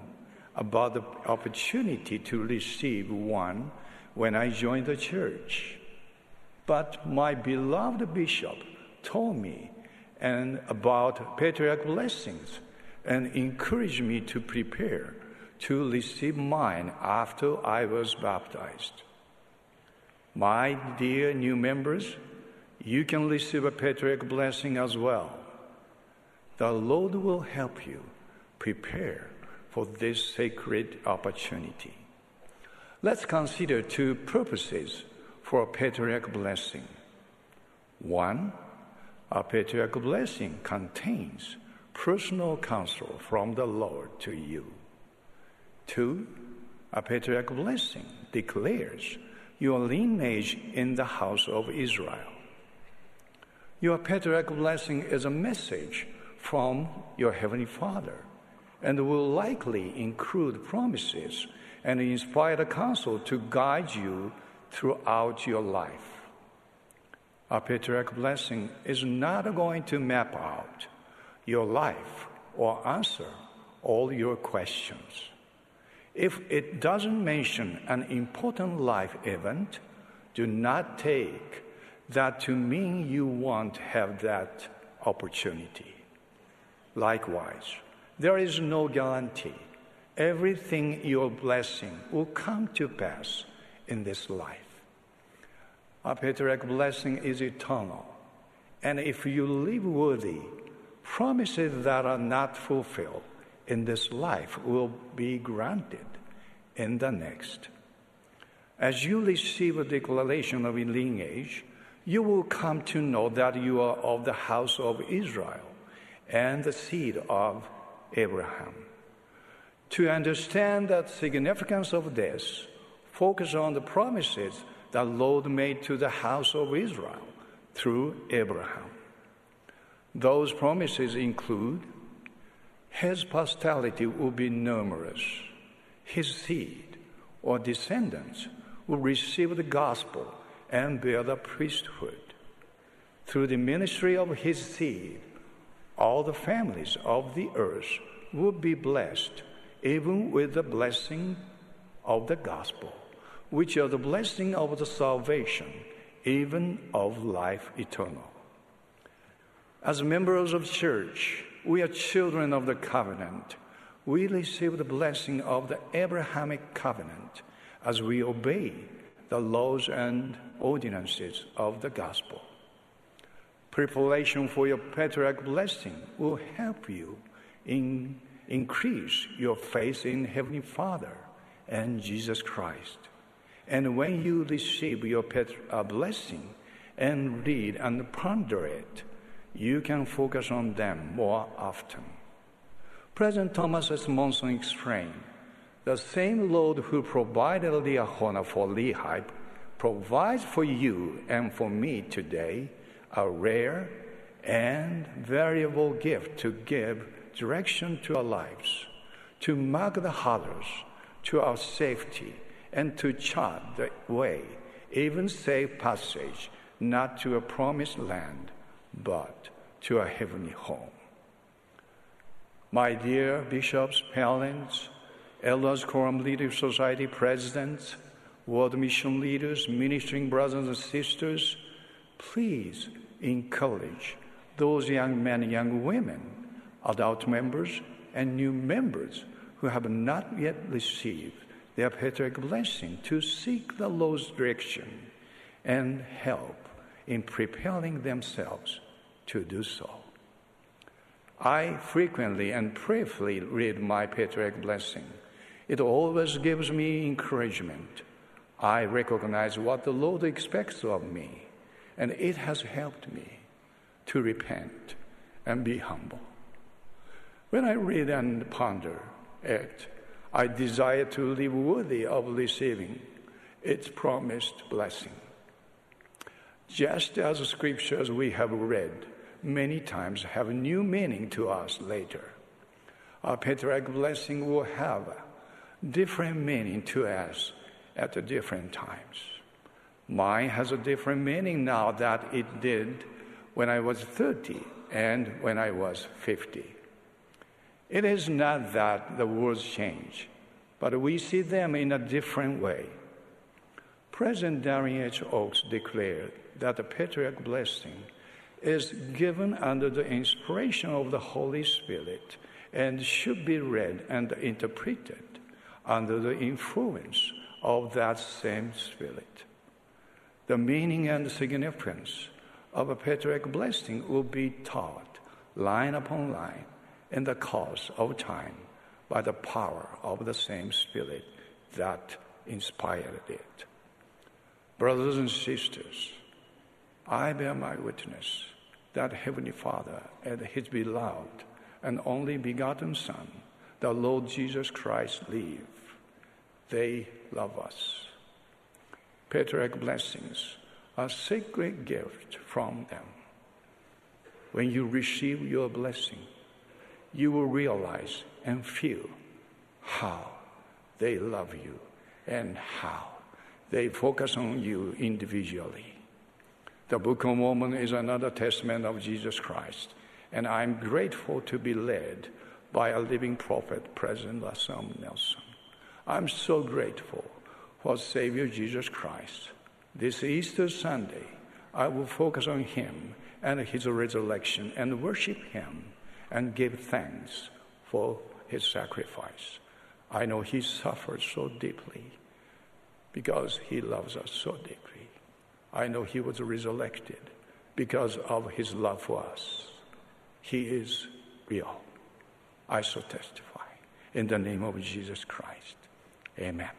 about the opportunity to receive one when I joined the church. But my beloved bishop told me and about patriarch blessings and encouraged me to prepare to receive mine after I was baptized. My dear new members, you can receive a patriarch blessing as well. The Lord will help you prepare for this sacred opportunity. Let's consider two purposes for a patriarch blessing. One, a patriarch blessing contains personal counsel from the Lord to you. Two, a patriarch blessing declares your lineage in the house of Israel. Your patriarch blessing is a message from your Heavenly Father and will likely include promises and inspire the counsel to guide you throughout your life. A patriarch blessing is not going to map out your life or answer all your questions. If it doesn't mention an important life event, do not take that to mean you won't have that opportunity. Likewise, there is no guarantee everything your blessing will come to pass in this life. A patriarch blessing is eternal, and if you live worthy, promises that are not fulfilled in this life will be granted in the next. As you receive a declaration of lineage, you will come to know that you are of the house of Israel and the seed of Abraham. To understand the significance of this, focus on the promises that Lord made to the house of Israel through Abraham. Those promises include his posterity will be numerous. His seed or descendants will receive the gospel and bear the priesthood. Through the ministry of his seed, all the families of the earth will be blessed, even with the blessing of the gospel, which are the blessing of the salvation, even of life eternal. As members of the church, we are children of the covenant. We receive the blessing of the Abrahamic covenant as we obey the laws and ordinances of the gospel. Preparation for your patriarch blessing will help you in increase your faith in Heavenly Father and Jesus Christ. And when you receive your pet- blessing and read and ponder it, you can focus on them more often. President Thomas S. Monson explained the same Lord who provided Liahona for Lehi provides for you and for me today a rare and variable gift to give direction to our lives, to mark the hollows to our safety, and to chart the way, even safe passage, not to a promised land, but to a heavenly home. My dear bishops, parents, elders, quorum leaders, society presidents, world mission leaders, ministering brothers and sisters, please encourage those young men and young women, adult members, and new members who have not yet received their patriarch blessing to seek the Lord's direction and help in preparing themselves to do so. I frequently and prayerfully read my patriarch blessing. It always gives me encouragement. I recognize what the Lord expects of me, and it has helped me to repent and be humble. When I read and ponder it, I desire to live worthy of receiving its promised blessing. Just as the scriptures we have read many times have new meaning to us later, our patriarch blessing will have different meaning to us at different times. Mine has a different meaning now that it did when I was 30 and when I was 50. It is not that the words change, but we see them in a different way. President Dallin H. Oaks declared that the patriarch blessing is given under the inspiration of the Holy Spirit and should be read and interpreted under the influence of that same Spirit. The meaning and significance of a patriarch blessing will be taught line upon line in the course of time by the power of the same Spirit that inspired it. Brothers and sisters, I bear my witness that Heavenly Father and His beloved and only begotten Son, the Lord Jesus Christ, live. They love us. Patriarch blessings are sacred gift from them. When you receive your blessing, you will realize and feel how they love you and how they focus on you individually. The Book of Mormon is another testament of Jesus Christ, and I'm grateful to be led by a living prophet, President Russell Nelson. I'm so grateful for Savior Jesus Christ. This Easter Sunday, I will focus on Him and His resurrection and worship Him and give thanks for His sacrifice. I know He suffered so deeply because He loves us so deeply. I know he was resurrected because of his love for us. He is real. I so testify. In the name of Jesus Christ. Amen.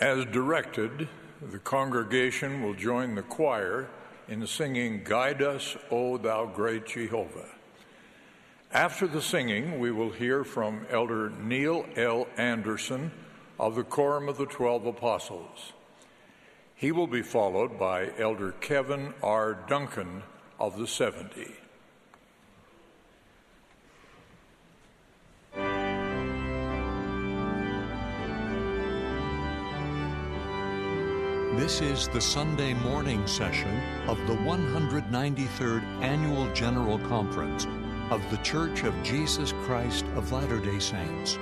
As directed, the congregation will join the choir in singing Guide Us, O Thou Great Jehovah. After the singing, we will hear from Elder Neil L. Anderson of the Quorum of the Twelve Apostles. He will be followed by Elder Kevin R. Duncan of the Seventy. This is the Sunday morning session of the 193rd Annual General Conference of The Church of Jesus Christ of Latter day Saints.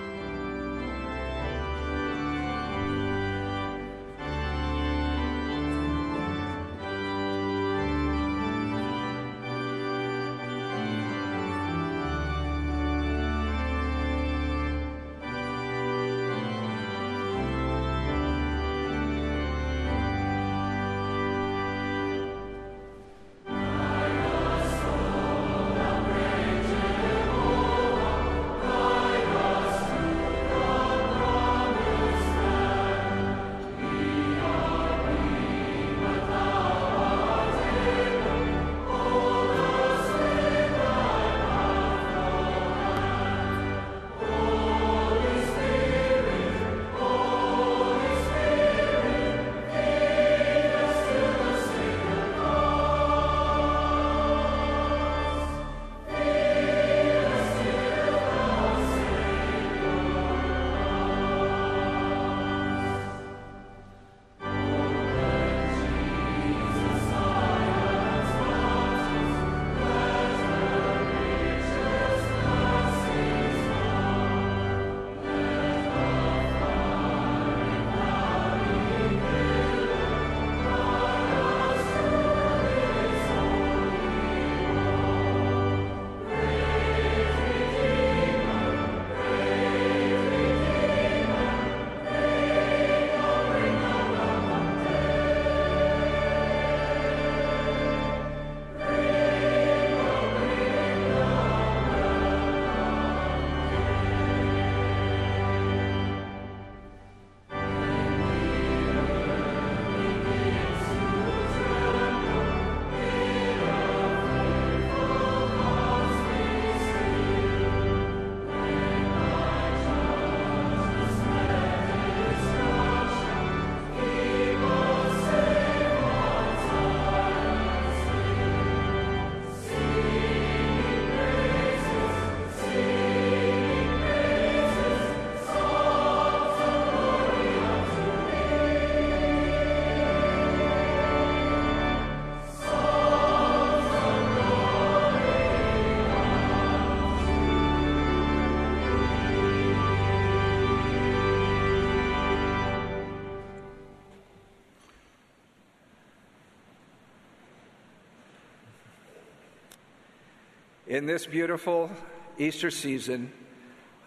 In this beautiful Easter season,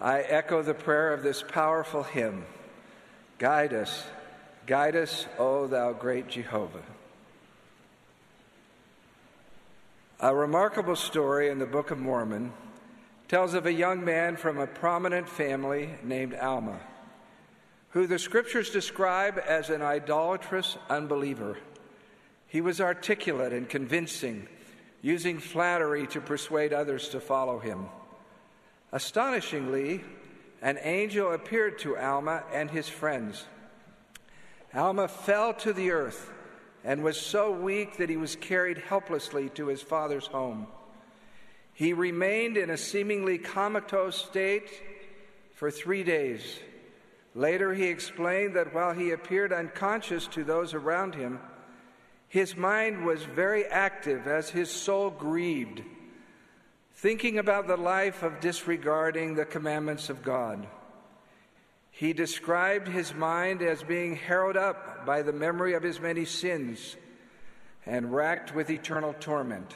I echo the prayer of this powerful hymn Guide us, guide us, O thou great Jehovah. A remarkable story in the Book of Mormon tells of a young man from a prominent family named Alma, who the scriptures describe as an idolatrous unbeliever. He was articulate and convincing using flattery to persuade others to follow him. Astonishingly, an angel appeared to Alma and his friends. Alma fell to the earth and was so weak that he was carried helplessly to his father's home. He remained in a seemingly comatose state for three days. Later, he explained that while he appeared unconscious to those around him, his mind was very active as his soul grieved, thinking about the life of disregarding the commandments of God. He described his mind as being harrowed up by the memory of his many sins and racked with eternal torment.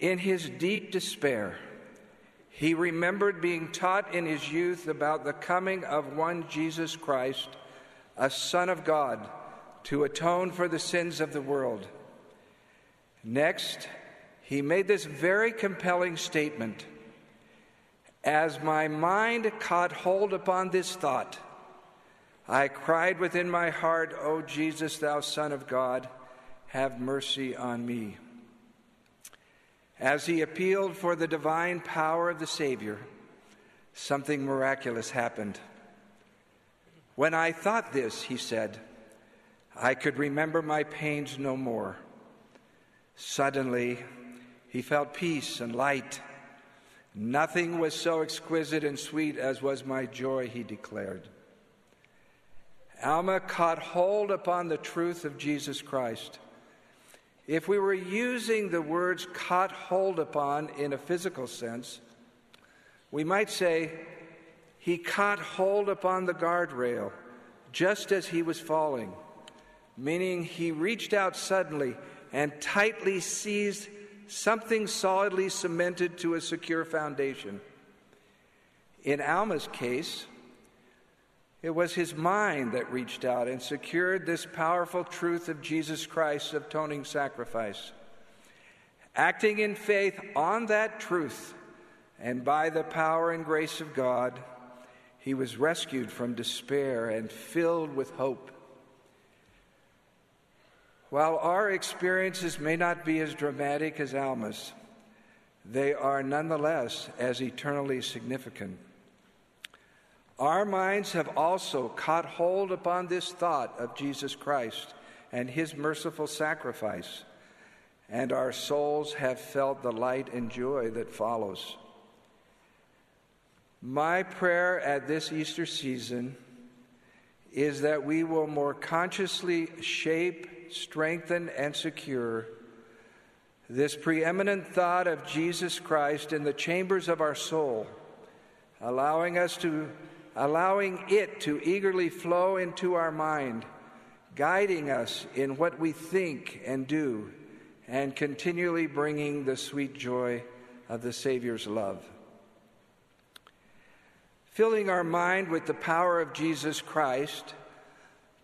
In his deep despair, he remembered being taught in his youth about the coming of one Jesus Christ, a Son of God to atone for the sins of the world. Next, he made this very compelling statement As my mind caught hold upon this thought, I cried within my heart, O Jesus, thou Son of God, have mercy on me. As he appealed for the divine power of the Savior, something miraculous happened. When I thought this, he said, I could remember my pains no more. Suddenly, he felt peace and light. Nothing was so exquisite and sweet as was my joy, he declared. Alma caught hold upon the truth of Jesus Christ. If we were using the words caught hold upon in a physical sense, we might say he caught hold upon the guardrail just as he was falling meaning he reached out suddenly and tightly seized something solidly cemented to a secure foundation. In Alma's case, it was his mind that reached out and secured this powerful truth of Jesus Christ's atoning sacrifice. Acting in faith on that truth and by the power and grace of God, he was rescued from despair and filled with hope. While our experiences may not be as dramatic as Alma's, they are nonetheless as eternally significant. Our minds have also caught hold upon this thought of Jesus Christ and his merciful sacrifice, and our souls have felt the light and joy that follows. My prayer at this Easter season is that we will more consciously shape strengthen, and secure this preeminent thought of Jesus Christ in the chambers of our soul, allowing us to allowing it to eagerly flow into our mind, guiding us in what we think and do, and continually bringing the sweet joy of the Savior's love. Filling our mind with the power of Jesus Christ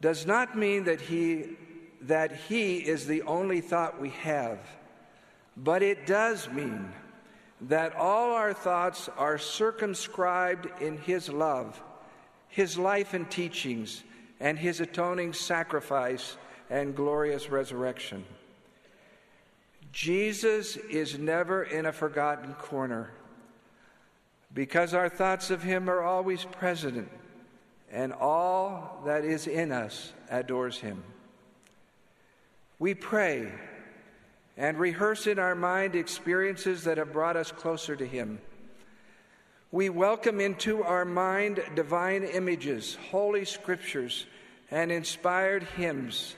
does not mean that He that He is the only thought we have, but it does mean that all our thoughts are circumscribed in His love, His life and teachings, and His atoning sacrifice and glorious resurrection. Jesus is never in a forgotten corner because our thoughts of Him are always present, and all that is in us adores Him. We pray and rehearse in our mind experiences that have brought us closer to Him. We welcome into our mind divine images, holy scriptures, and inspired hymns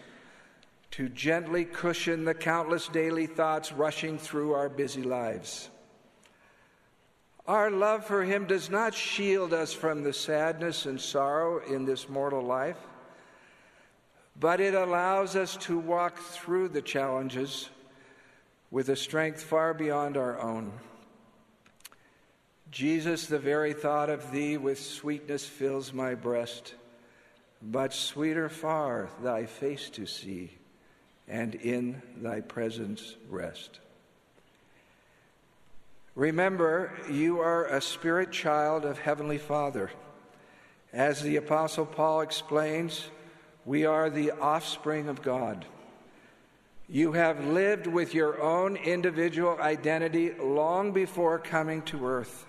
to gently cushion the countless daily thoughts rushing through our busy lives. Our love for Him does not shield us from the sadness and sorrow in this mortal life but it allows us to walk through the challenges with a strength far beyond our own. Jesus, the very thought of thee with sweetness fills my breast, but sweeter far thy face to see, and in thy presence rest. Remember, you are a spirit child of Heavenly Father. As the Apostle Paul explains, we are the offspring of God. You have lived with your own individual identity long before coming to earth.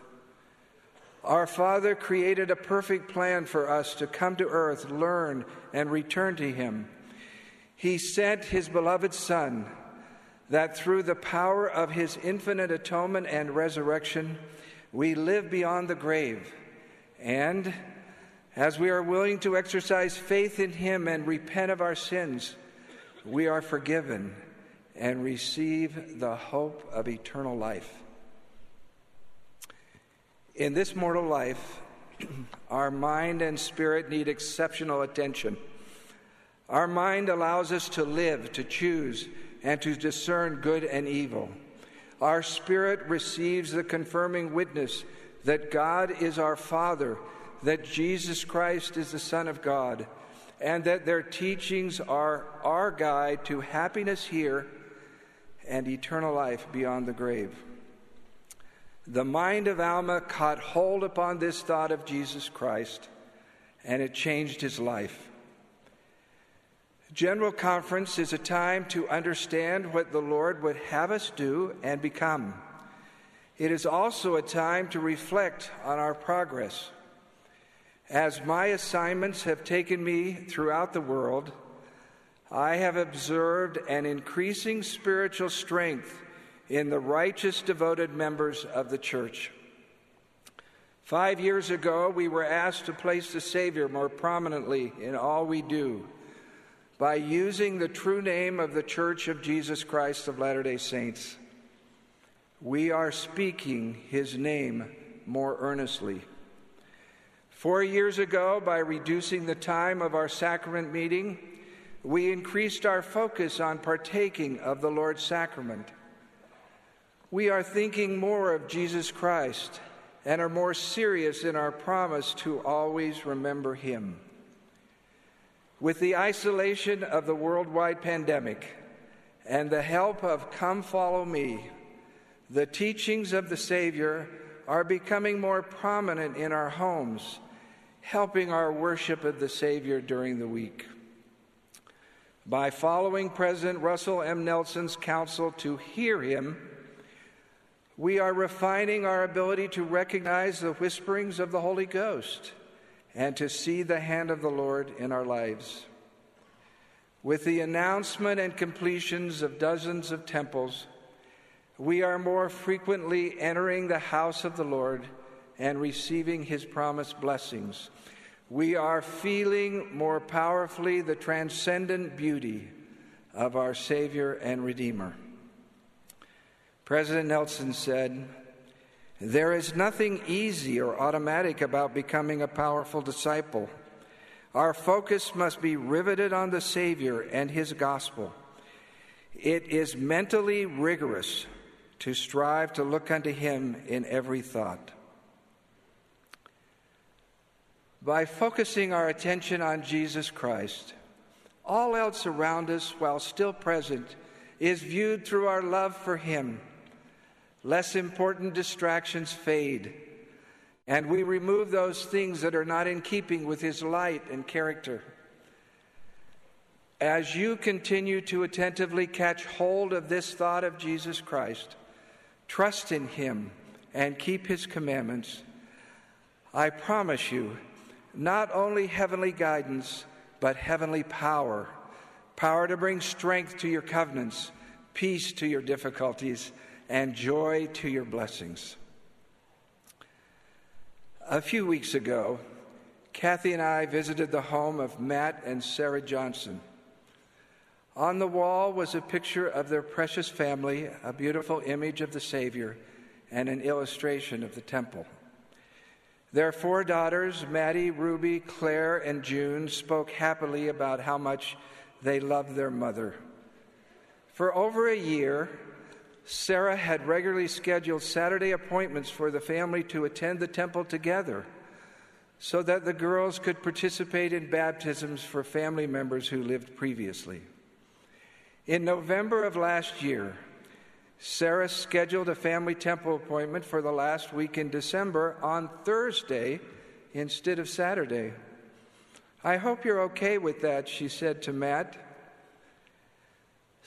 Our Father created a perfect plan for us to come to earth, learn, and return to Him. He sent His beloved Son that through the power of His infinite atonement and resurrection, we live beyond the grave. And as we are willing to exercise faith in Him and repent of our sins, we are forgiven and receive the hope of eternal life. In this mortal life, our mind and spirit need exceptional attention. Our mind allows us to live, to choose, and to discern good and evil. Our spirit receives the confirming witness that God is our Father, that Jesus Christ is the Son of God and that their teachings are our guide to happiness here and eternal life beyond the grave. The mind of Alma caught hold upon this thought of Jesus Christ, and it changed his life. General Conference is a time to understand what the Lord would have us do and become. It is also a time to reflect on our progress. As my assignments have taken me throughout the world, I have observed an increasing spiritual strength in the righteous, devoted members of the church. Five years ago, we were asked to place the Savior more prominently in all we do by using the true name of the Church of Jesus Christ of Latter day Saints. We are speaking his name more earnestly. Four years ago, by reducing the time of our sacrament meeting, we increased our focus on partaking of the Lord's sacrament. We are thinking more of Jesus Christ and are more serious in our promise to always remember Him. With the isolation of the worldwide pandemic and the help of Come Follow Me, the teachings of the Savior are becoming more prominent in our homes helping our worship of the Savior during the week. By following President Russell M. Nelson's counsel to hear him, we are refining our ability to recognize the whisperings of the Holy Ghost and to see the hand of the Lord in our lives. With the announcement and completions of dozens of temples, we are more frequently entering the house of the Lord and receiving his promised blessings we are feeling more powerfully the transcendent beauty of our Savior and Redeemer. President Nelson said, There is nothing easy or automatic about becoming a powerful disciple. Our focus must be riveted on the Savior and His gospel. It is mentally rigorous to strive to look unto Him in every thought. by focusing our attention on Jesus Christ. All else around us, while still present, is viewed through our love for Him. Less important distractions fade, and we remove those things that are not in keeping with His light and character. As you continue to attentively catch hold of this thought of Jesus Christ, trust in Him, and keep His commandments, I promise you not only heavenly guidance, but heavenly power power to bring strength to your covenants, peace to your difficulties, and joy to your blessings. A few weeks ago, Kathy and I visited the home of Matt and Sarah Johnson. On the wall was a picture of their precious family, a beautiful image of the Savior, and an illustration of the temple. Their four daughters, Maddie, Ruby, Claire, and June, spoke happily about how much they loved their mother. For over a year, Sarah had regularly scheduled Saturday appointments for the family to attend the temple together so that the girls could participate in baptisms for family members who lived previously. In November of last year, Sarah scheduled a family temple appointment for the last week in December on Thursday instead of Saturday. I hope you're okay with that, she said to Matt.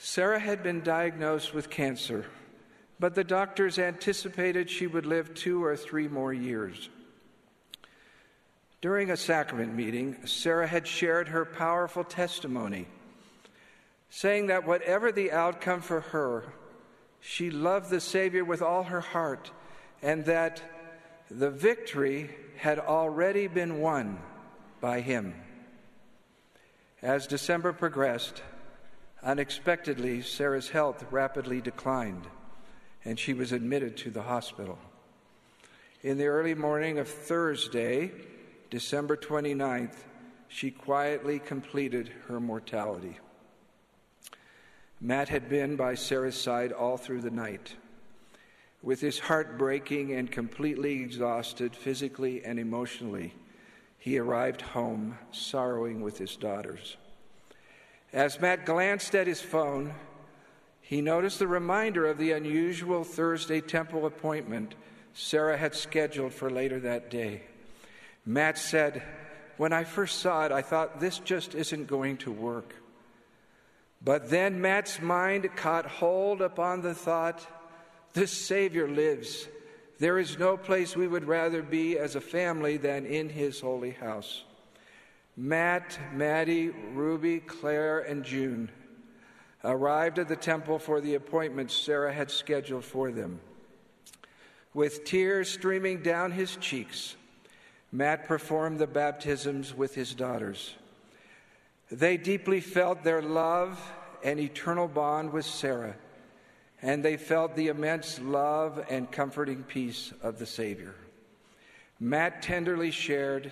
Sarah had been diagnosed with cancer, but the doctors anticipated she would live two or three more years. During a sacrament meeting, Sarah had shared her powerful testimony, saying that whatever the outcome for her, she loved the Savior with all her heart, and that the victory had already been won by Him. As December progressed, unexpectedly, Sarah's health rapidly declined, and she was admitted to the hospital. In the early morning of Thursday, December 29th, she quietly completed her mortality. Matt had been by Sarah's side all through the night. With his heart breaking and completely exhausted physically and emotionally, he arrived home sorrowing with his daughters. As Matt glanced at his phone, he noticed the reminder of the unusual Thursday temple appointment Sarah had scheduled for later that day. Matt said, When I first saw it, I thought this just isn't going to work. But then Matt's mind caught hold upon the thought this Savior lives. There is no place we would rather be as a family than in His holy house. Matt, Maddie, Ruby, Claire, and June arrived at the temple for the appointment Sarah had scheduled for them. With tears streaming down his cheeks, Matt performed the baptisms with his daughters. They deeply felt their love and eternal bond with Sarah, and they felt the immense love and comforting peace of the Savior. Matt tenderly shared,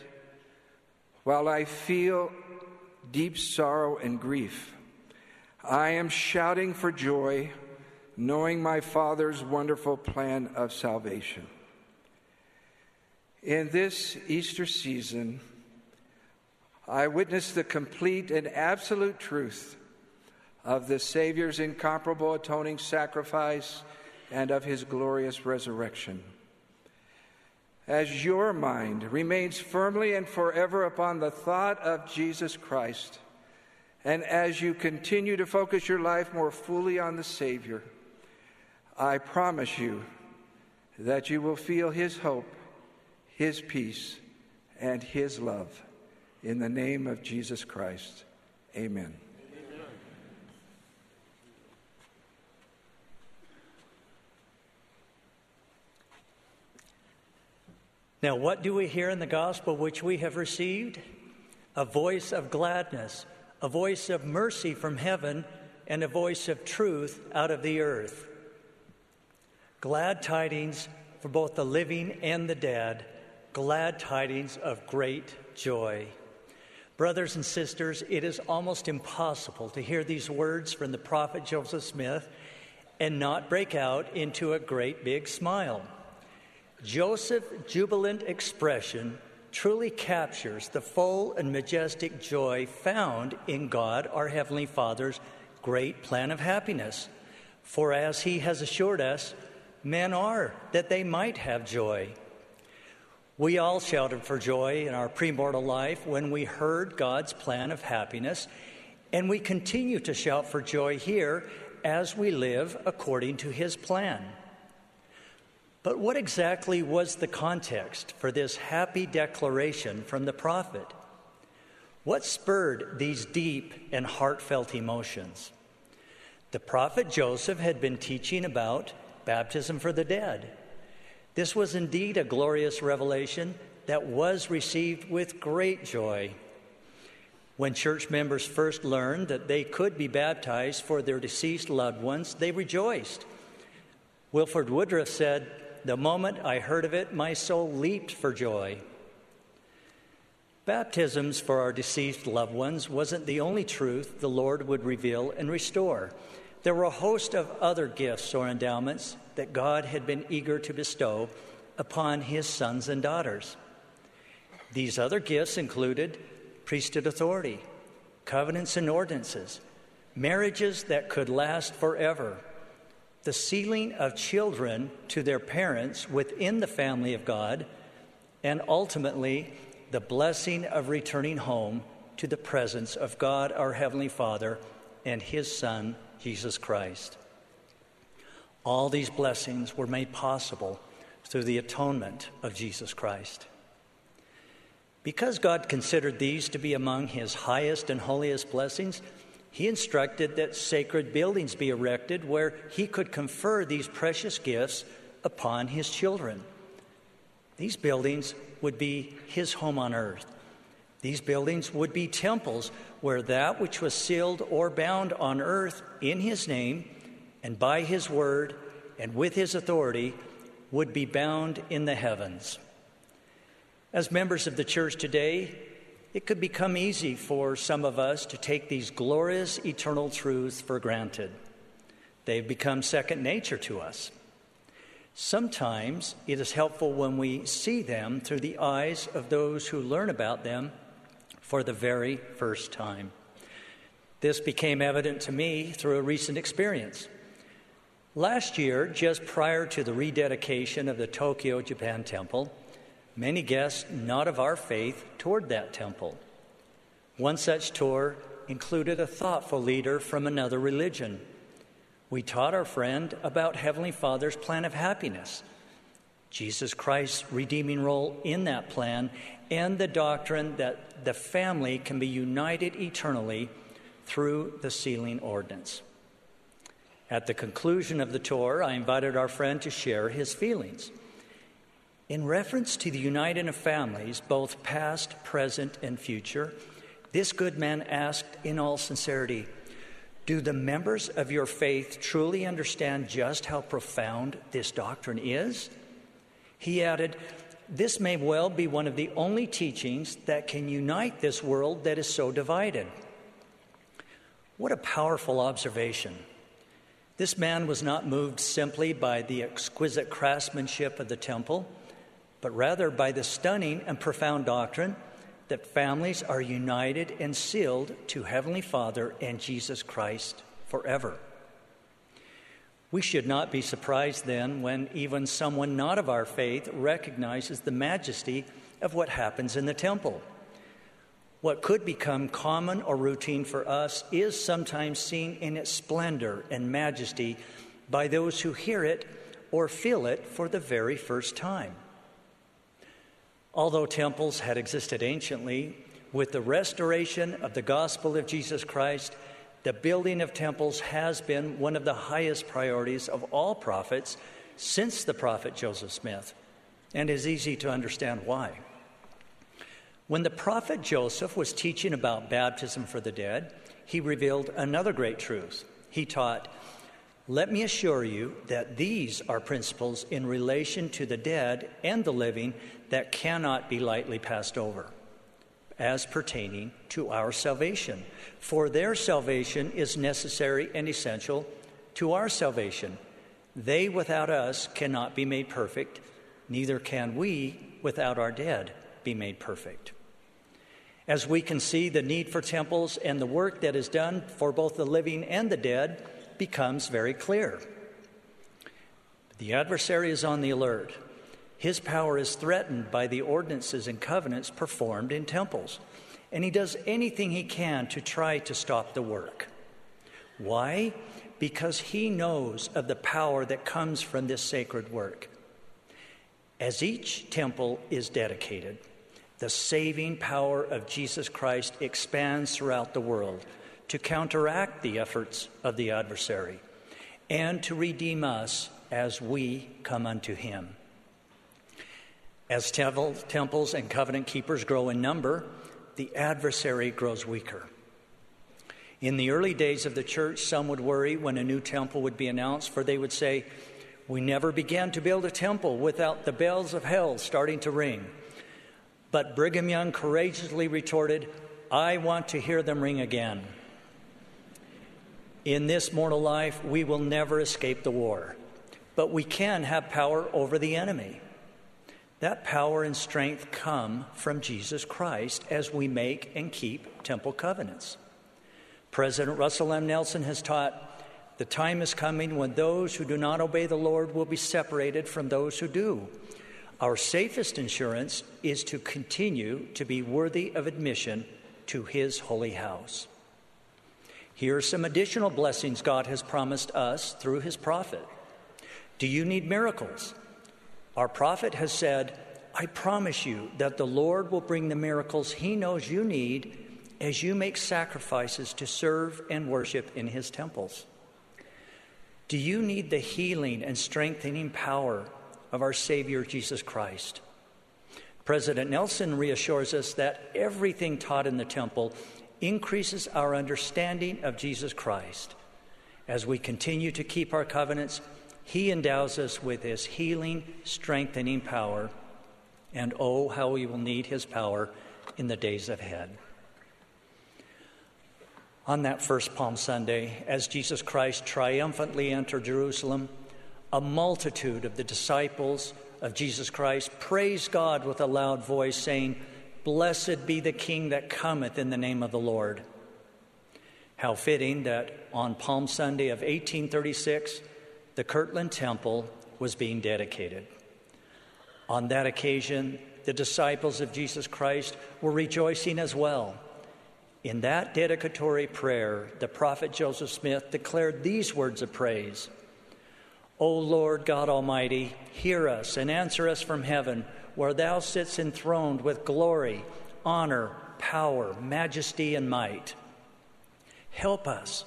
While I feel deep sorrow and grief, I am shouting for joy, knowing my Father's wonderful plan of salvation. In this Easter season, I witnessed the complete and absolute truth of the Savior's incomparable atoning sacrifice and of his glorious resurrection. As your mind remains firmly and forever upon the thought of Jesus Christ, and as you continue to focus your life more fully on the Savior, I promise you that you will feel His hope, His peace, and His love. In the name of Jesus Christ, amen. Now, what do we hear in the gospel which we have received? A voice of gladness, a voice of mercy from heaven, and a voice of truth out of the earth. Glad tidings for both the living and the dead, glad tidings of great joy. Brothers and sisters, it is almost impossible to hear these words from the prophet Joseph Smith and not break out into a great big smile. Joseph's jubilant expression truly captures the full and majestic joy found in God, our Heavenly Father's great plan of happiness. For as He has assured us, men are that they might have joy. We all shouted for joy in our premortal life when we heard God's plan of happiness, and we continue to shout for joy here as we live according to His plan. But what exactly was the context for this happy declaration from the prophet? What spurred these deep and heartfelt emotions? The prophet Joseph had been teaching about baptism for the dead. This was indeed a glorious revelation that was received with great joy. When church members first learned that they could be baptized for their deceased loved ones, they rejoiced. Wilford Woodruff said, The moment I heard of it, my soul leaped for joy. Baptisms for our deceased loved ones wasn't the only truth the Lord would reveal and restore. there were a host of other gifts or endowments that God had been eager to bestow upon his sons and daughters. These other gifts included priesthood authority, covenants and ordinances, marriages that could last forever, the sealing of children to their parents within the family of God, and ultimately the blessing of returning home to the presence of God our Heavenly Father and His Son, Jesus Christ. All these blessings were made possible through the atonement of Jesus Christ. Because God considered these to be among His highest and holiest blessings, He instructed that sacred buildings be erected where He could confer these precious gifts upon His children. These buildings would be His home on earth. These buildings would be temples where that which was sealed or bound on earth in His name and by His word and with His authority would be bound in the heavens. As members of the church today, it could become easy for some of us to take these glorious eternal truths for granted. They've become second nature to us. Sometimes it is helpful when we see them through the eyes of those who learn about them for the very first time. This became evident to me through a recent experience. Last year, just prior to the rededication of the Tokyo Japan Temple, many guests not of our faith toured that temple. One such tour included a thoughtful leader from another religion. We taught our friend about Heavenly Father's plan of happiness, Jesus Christ's redeeming role in that plan, and the doctrine that the family can be united eternally through the sealing ordinance. At the conclusion of the tour, I invited our friend to share his feelings. In reference to the uniting of families, both past, present, and future, this good man asked in all sincerity Do the members of your faith truly understand just how profound this doctrine is? He added, This may well be one of the only teachings that can unite this world that is so divided. What a powerful observation. This man was not moved simply by the exquisite craftsmanship of the temple but rather by the stunning and profound doctrine that families are united and sealed to Heavenly Father and Jesus Christ forever. We should not be surprised then when even someone not of our faith recognizes the majesty of what happens in the temple. What could become common or routine for us is sometimes seen in its splendor and majesty by those who hear it or feel it for the very first time. Although temples had existed anciently, with the restoration of the gospel of Jesus Christ, the building of temples has been one of the highest priorities of all prophets since the prophet Joseph Smith, and is easy to understand why. When the prophet Joseph was teaching about baptism for the dead, he revealed another great truth. He taught, Let me assure you that these are principles in relation to the dead and the living that cannot be lightly passed over as pertaining to our salvation. For their salvation is necessary and essential to our salvation. They without us cannot be made perfect, neither can we without our dead be made perfect. As we can see, the need for temples and the work that is done for both the living and the dead becomes very clear. The adversary is on the alert. His power is threatened by the ordinances and covenants performed in temples, and he does anything he can to try to stop the work. Why? Because he knows of the power that comes from this sacred work. As each temple is dedicated, the saving power of Jesus Christ expands throughout the world to counteract the efforts of the adversary and to redeem us as we come unto him. As temples and covenant keepers grow in number, the adversary grows weaker. In the early days of the church, some would worry when a new temple would be announced, for they would say, We never began to build a temple without the bells of hell starting to ring. But Brigham Young courageously retorted, I want to hear them ring again. In this mortal life, we will never escape the war, but we can have power over the enemy. That power and strength come from Jesus Christ as we make and keep temple covenants. President Russell M. Nelson has taught the time is coming when those who do not obey the Lord will be separated from those who do. Our safest insurance is to continue to be worthy of admission to His holy house. Here are some additional blessings God has promised us through His prophet. Do you need miracles? Our prophet has said, I promise you that the Lord will bring the miracles He knows you need as you make sacrifices to serve and worship in His temples. Do you need the healing and strengthening power of our Savior Jesus Christ? President Nelson reassures us that everything taught in the temple increases our understanding of Jesus Christ. As we continue to keep our covenants, He endows us with His healing, strengthening power. And oh, how we will need His power in the days ahead. On that first Palm Sunday, as Jesus Christ triumphantly entered Jerusalem, a multitude of the disciples of Jesus Christ praised God with a loud voice, saying, Blessed be the King that cometh in the name of the Lord. How fitting that on Palm Sunday of 1836, the Kirtland Temple was being dedicated. On that occasion, the disciples of Jesus Christ were rejoicing as well. In that dedicatory prayer, the prophet Joseph Smith declared these words of praise O Lord God Almighty, hear us and answer us from heaven where thou sits enthroned with glory, honor, power, majesty, and might. Help us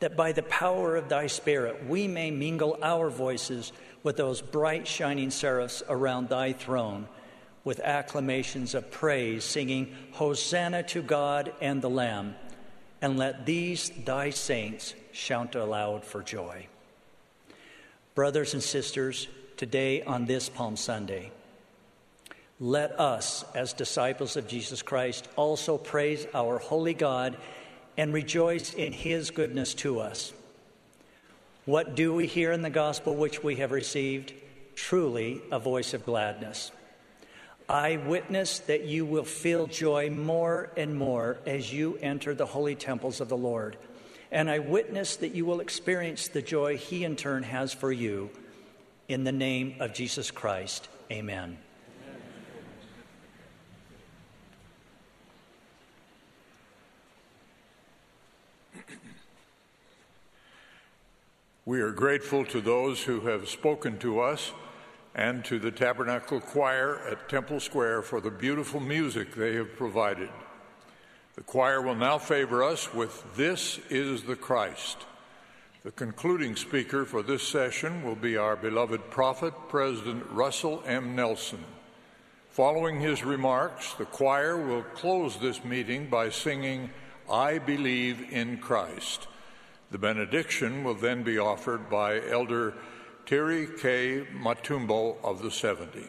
that by the power of thy Spirit we may mingle our voices with those bright shining seraphs around thy throne with acclamations of praise, singing, Hosanna to God and the Lamb. And let these thy saints shout aloud for joy. Brothers and sisters, today on this Palm Sunday, let us, as disciples of Jesus Christ, also praise our holy God and rejoice in his goodness to us. What do we hear in the gospel which we have received? Truly a voice of gladness. I witness that you will feel joy more and more as you enter the holy temples of the Lord. And I witness that you will experience the joy he in turn has for you. In the name of Jesus Christ, amen. We are grateful to those who have spoken to us and to the Tabernacle Choir at Temple Square for the beautiful music they have provided. The choir will now favor us with This is the Christ. The concluding speaker for this session will be our beloved prophet, President Russell M. Nelson. Following his remarks, the choir will close this meeting by singing, I Believe in Christ. The benediction will then be offered by Elder Thierry K. Mutombo of the 70.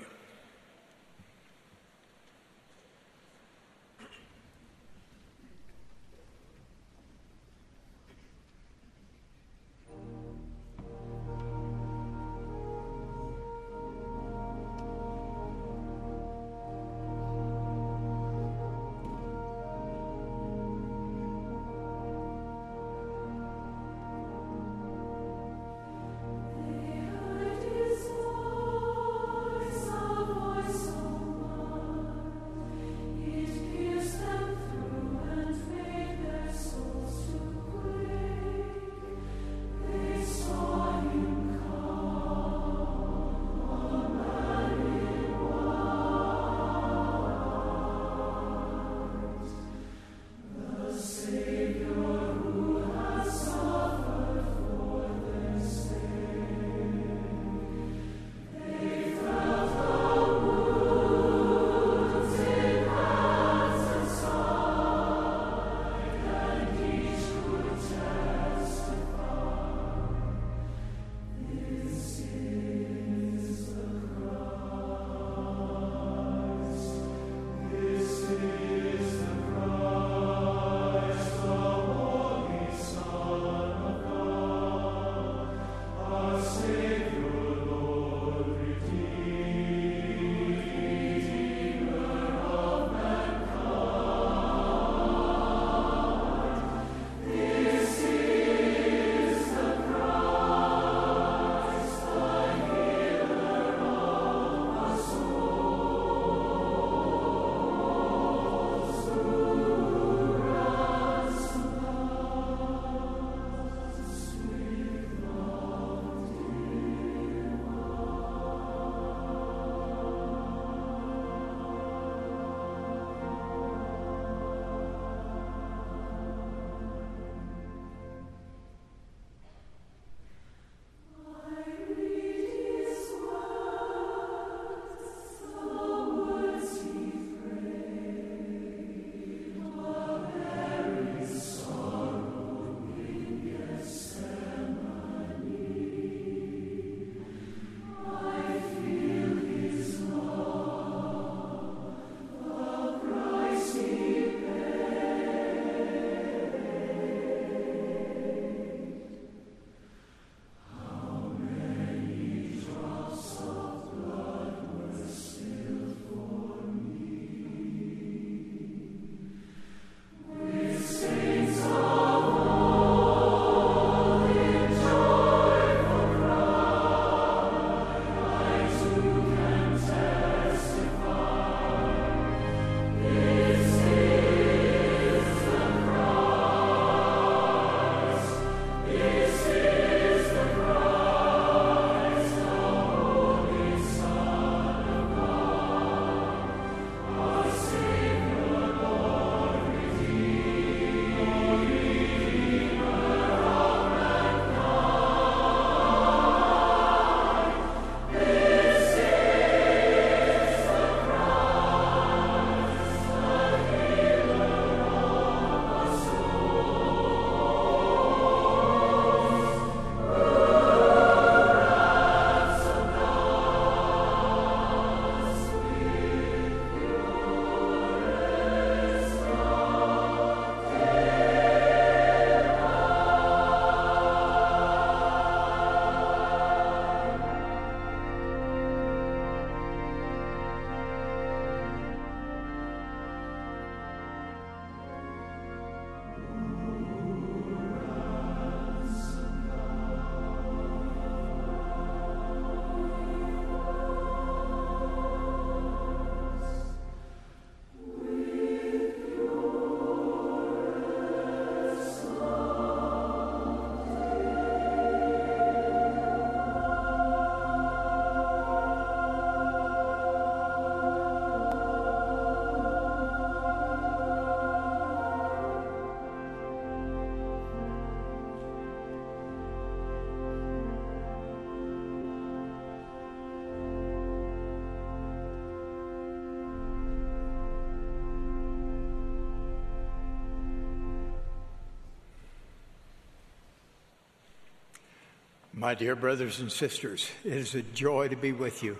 My dear brothers and sisters, it is a joy to be with you.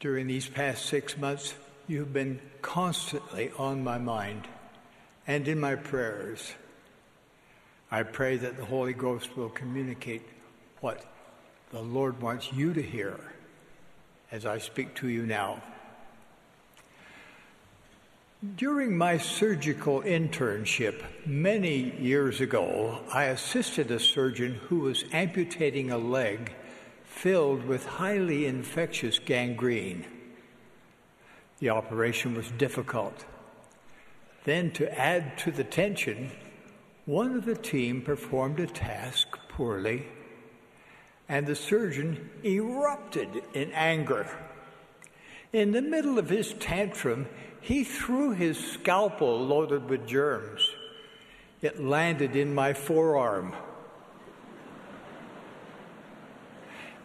During these past six months, you've been constantly on my mind and in my prayers. I pray that the Holy Ghost will communicate what the Lord wants you to hear as I speak to you now. During my surgical internship many years ago, I assisted a surgeon who was amputating a leg filled with highly infectious gangrene. The operation was difficult. Then, to add to the tension, one of the team performed a task poorly, and the surgeon erupted in anger. In the middle of his tantrum, he threw his scalpel loaded with germs. It landed in my forearm.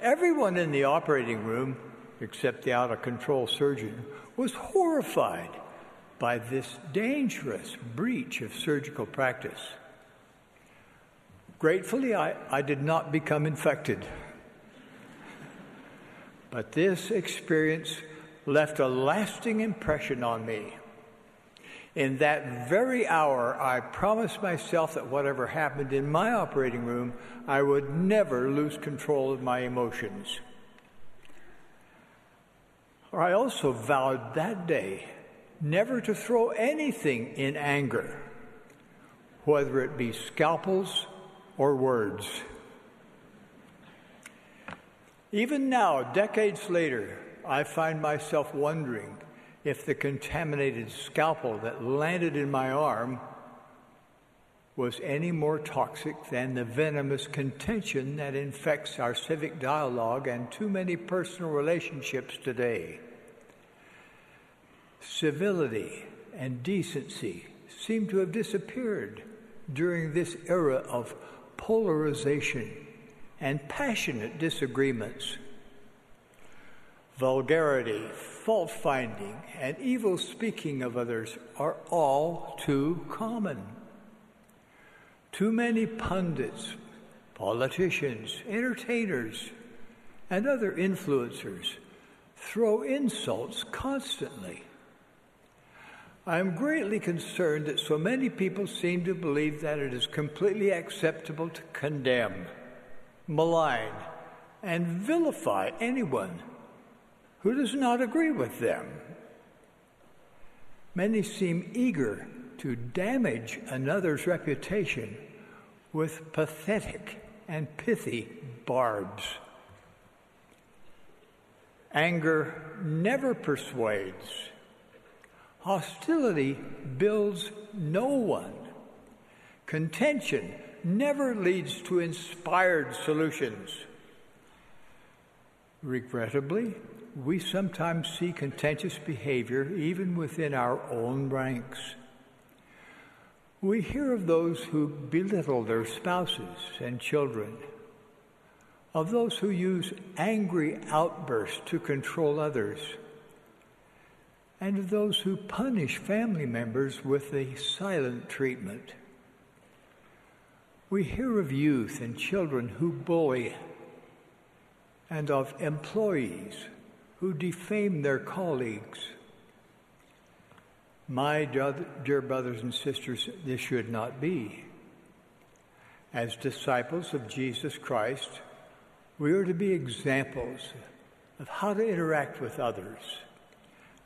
Everyone in the operating room, except the out of control surgeon, was horrified by this dangerous breach of surgical practice. Gratefully, I, I did not become infected. But this experience left a lasting impression on me. In that very hour, I promised myself that whatever happened in my operating room, I would never lose control of my emotions. I also vowed that day never to throw anything in anger, whether it be scalpels or words. Even now, decades later, I find myself wondering if the contaminated scalpel that landed in my arm was any more toxic than the venomous contention that infects our civic dialogue and too many personal relationships today. Civility and decency seem to have disappeared during this era of polarization and passionate disagreements. Vulgarity, fault finding, and evil speaking of others are all too common. Too many pundits, politicians, entertainers, and other influencers throw insults constantly. I am greatly concerned that so many people seem to believe that it is completely acceptable to condemn, malign, and vilify anyone who does not agree with them. Many seem eager to damage another's reputation with pathetic and pithy barbs. Anger never persuades. Hostility builds no one. Contention never leads to inspired solutions. Regrettably, we sometimes see contentious behavior even within our own ranks. We hear of those who belittle their spouses and children, of those who use angry outbursts to control others, and of those who punish family members with a silent treatment. We hear of youth and children who bully, and of employees who defame their colleagues. My dear brothers and sisters, this should not be. As disciples of Jesus Christ, we are to be examples of how to interact with others,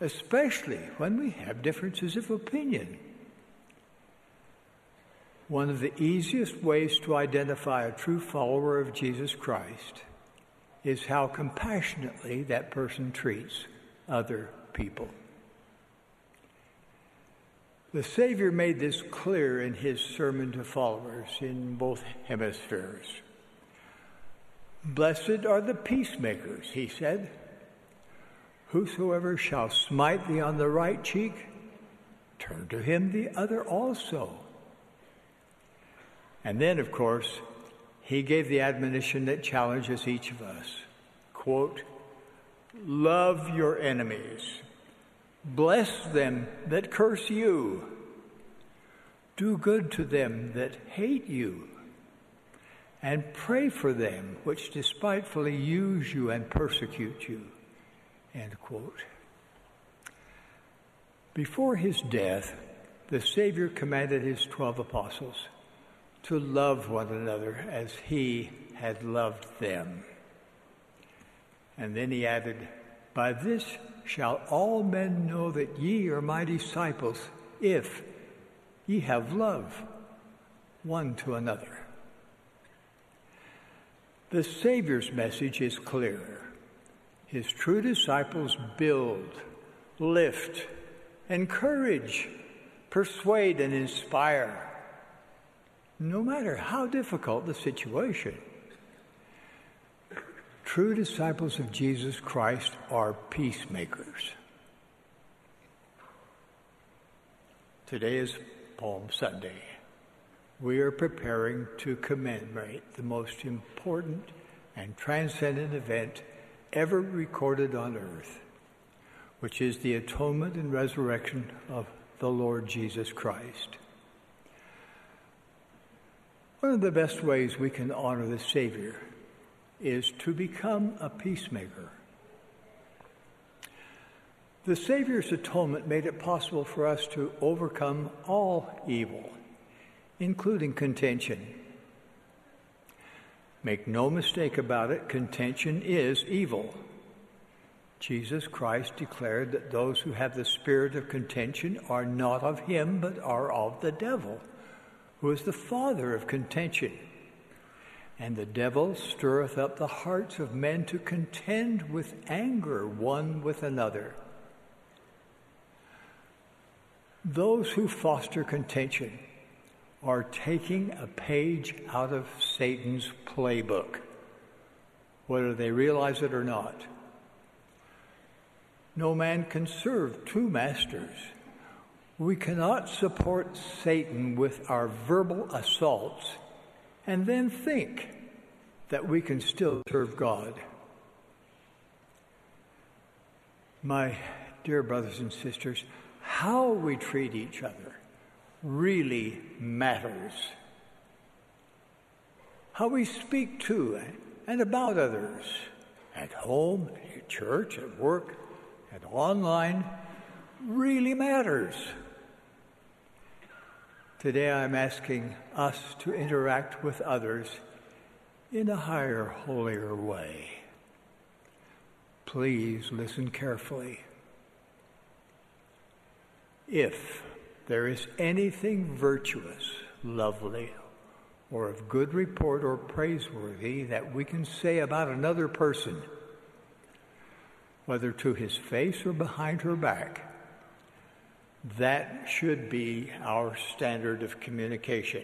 especially when we have differences of opinion. One of the easiest ways to identify a true follower of Jesus Christ is how compassionately that person treats other people. The Savior made this clear in his sermon to followers in both hemispheres. Blessed are the peacemakers, he said. Whosoever shall smite thee on the right cheek, turn to him the other also. And then, of course, he gave the admonition that challenges each of us. Quote, Love your enemies, bless them that curse you, do good to them that hate you, and pray for them which despitefully use you and persecute you. End quote. Before his death, the Savior commanded his twelve apostles to love one another as he had loved them. And then he added, By this shall all men know that ye are my disciples, if ye have love one to another. The Savior's message is clear. His true disciples build, lift, encourage, persuade, and inspire, no matter how difficult the situation. True disciples of Jesus Christ are peacemakers. Today is Palm Sunday we are preparing to commemorate the most important and transcendent event ever recorded on earth, which is the atonement and resurrection of the Lord Jesus Christ. One of the best ways we can honor the Savior is to become a peacemaker. The Savior's atonement made it possible for us to overcome all evil including contention. Make no mistake about it, contention is evil. Jesus Christ declared that those who have the spirit of contention are not of him, but are of the devil, who is the father of contention. And the devil stirreth up the hearts of men to contend with anger one with another. Those who foster contention are taking a page out of Satan's playbook, whether they realize it or not. No man can serve two masters. We cannot support Satan with our verbal assaults and then think that we can still serve God. My dear brothers and sisters, how we treat each other really matters. How we speak to and about others at home, at church, at work, and online really matters. Today I'm asking us to interact with others in a higher, holier way. Please listen carefully. If there is anything virtuous, lovely, or of good report or praiseworthy that we can say about another person, whether to his face or behind her back, that should be our standard of communication.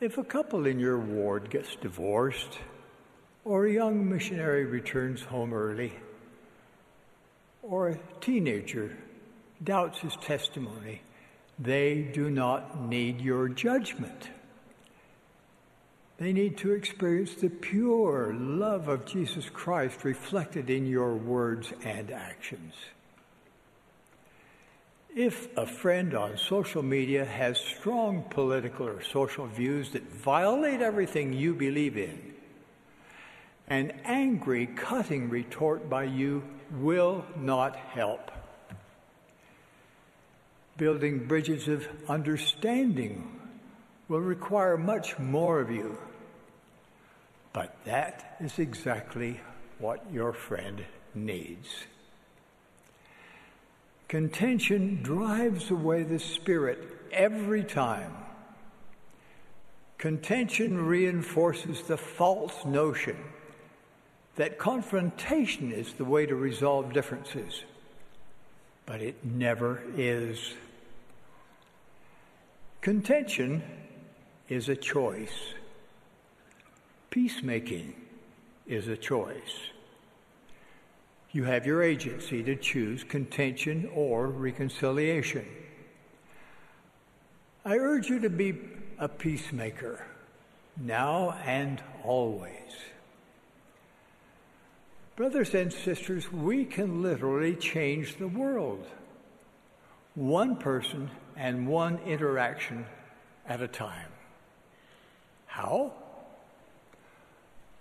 If a couple in your ward gets divorced, or a young missionary returns home early, or a teenager doubts his testimony, they do not need your judgment. They need to experience the pure love of Jesus Christ reflected in your words and actions. If a friend on social media has strong political or social views that violate everything you believe in, an angry, cutting retort by you will not help. Building bridges of understanding will require much more of you. But that is exactly what your friend needs. Contention drives away the Spirit every time. Contention reinforces the false notion that confrontation is the way to resolve differences, but it never is. Contention is a choice. Peacemaking is a choice. You have your agency to choose contention or reconciliation. I urge you to be a peacemaker now and always. Brothers and sisters, we can literally change the world. One person and one interaction at a time. How?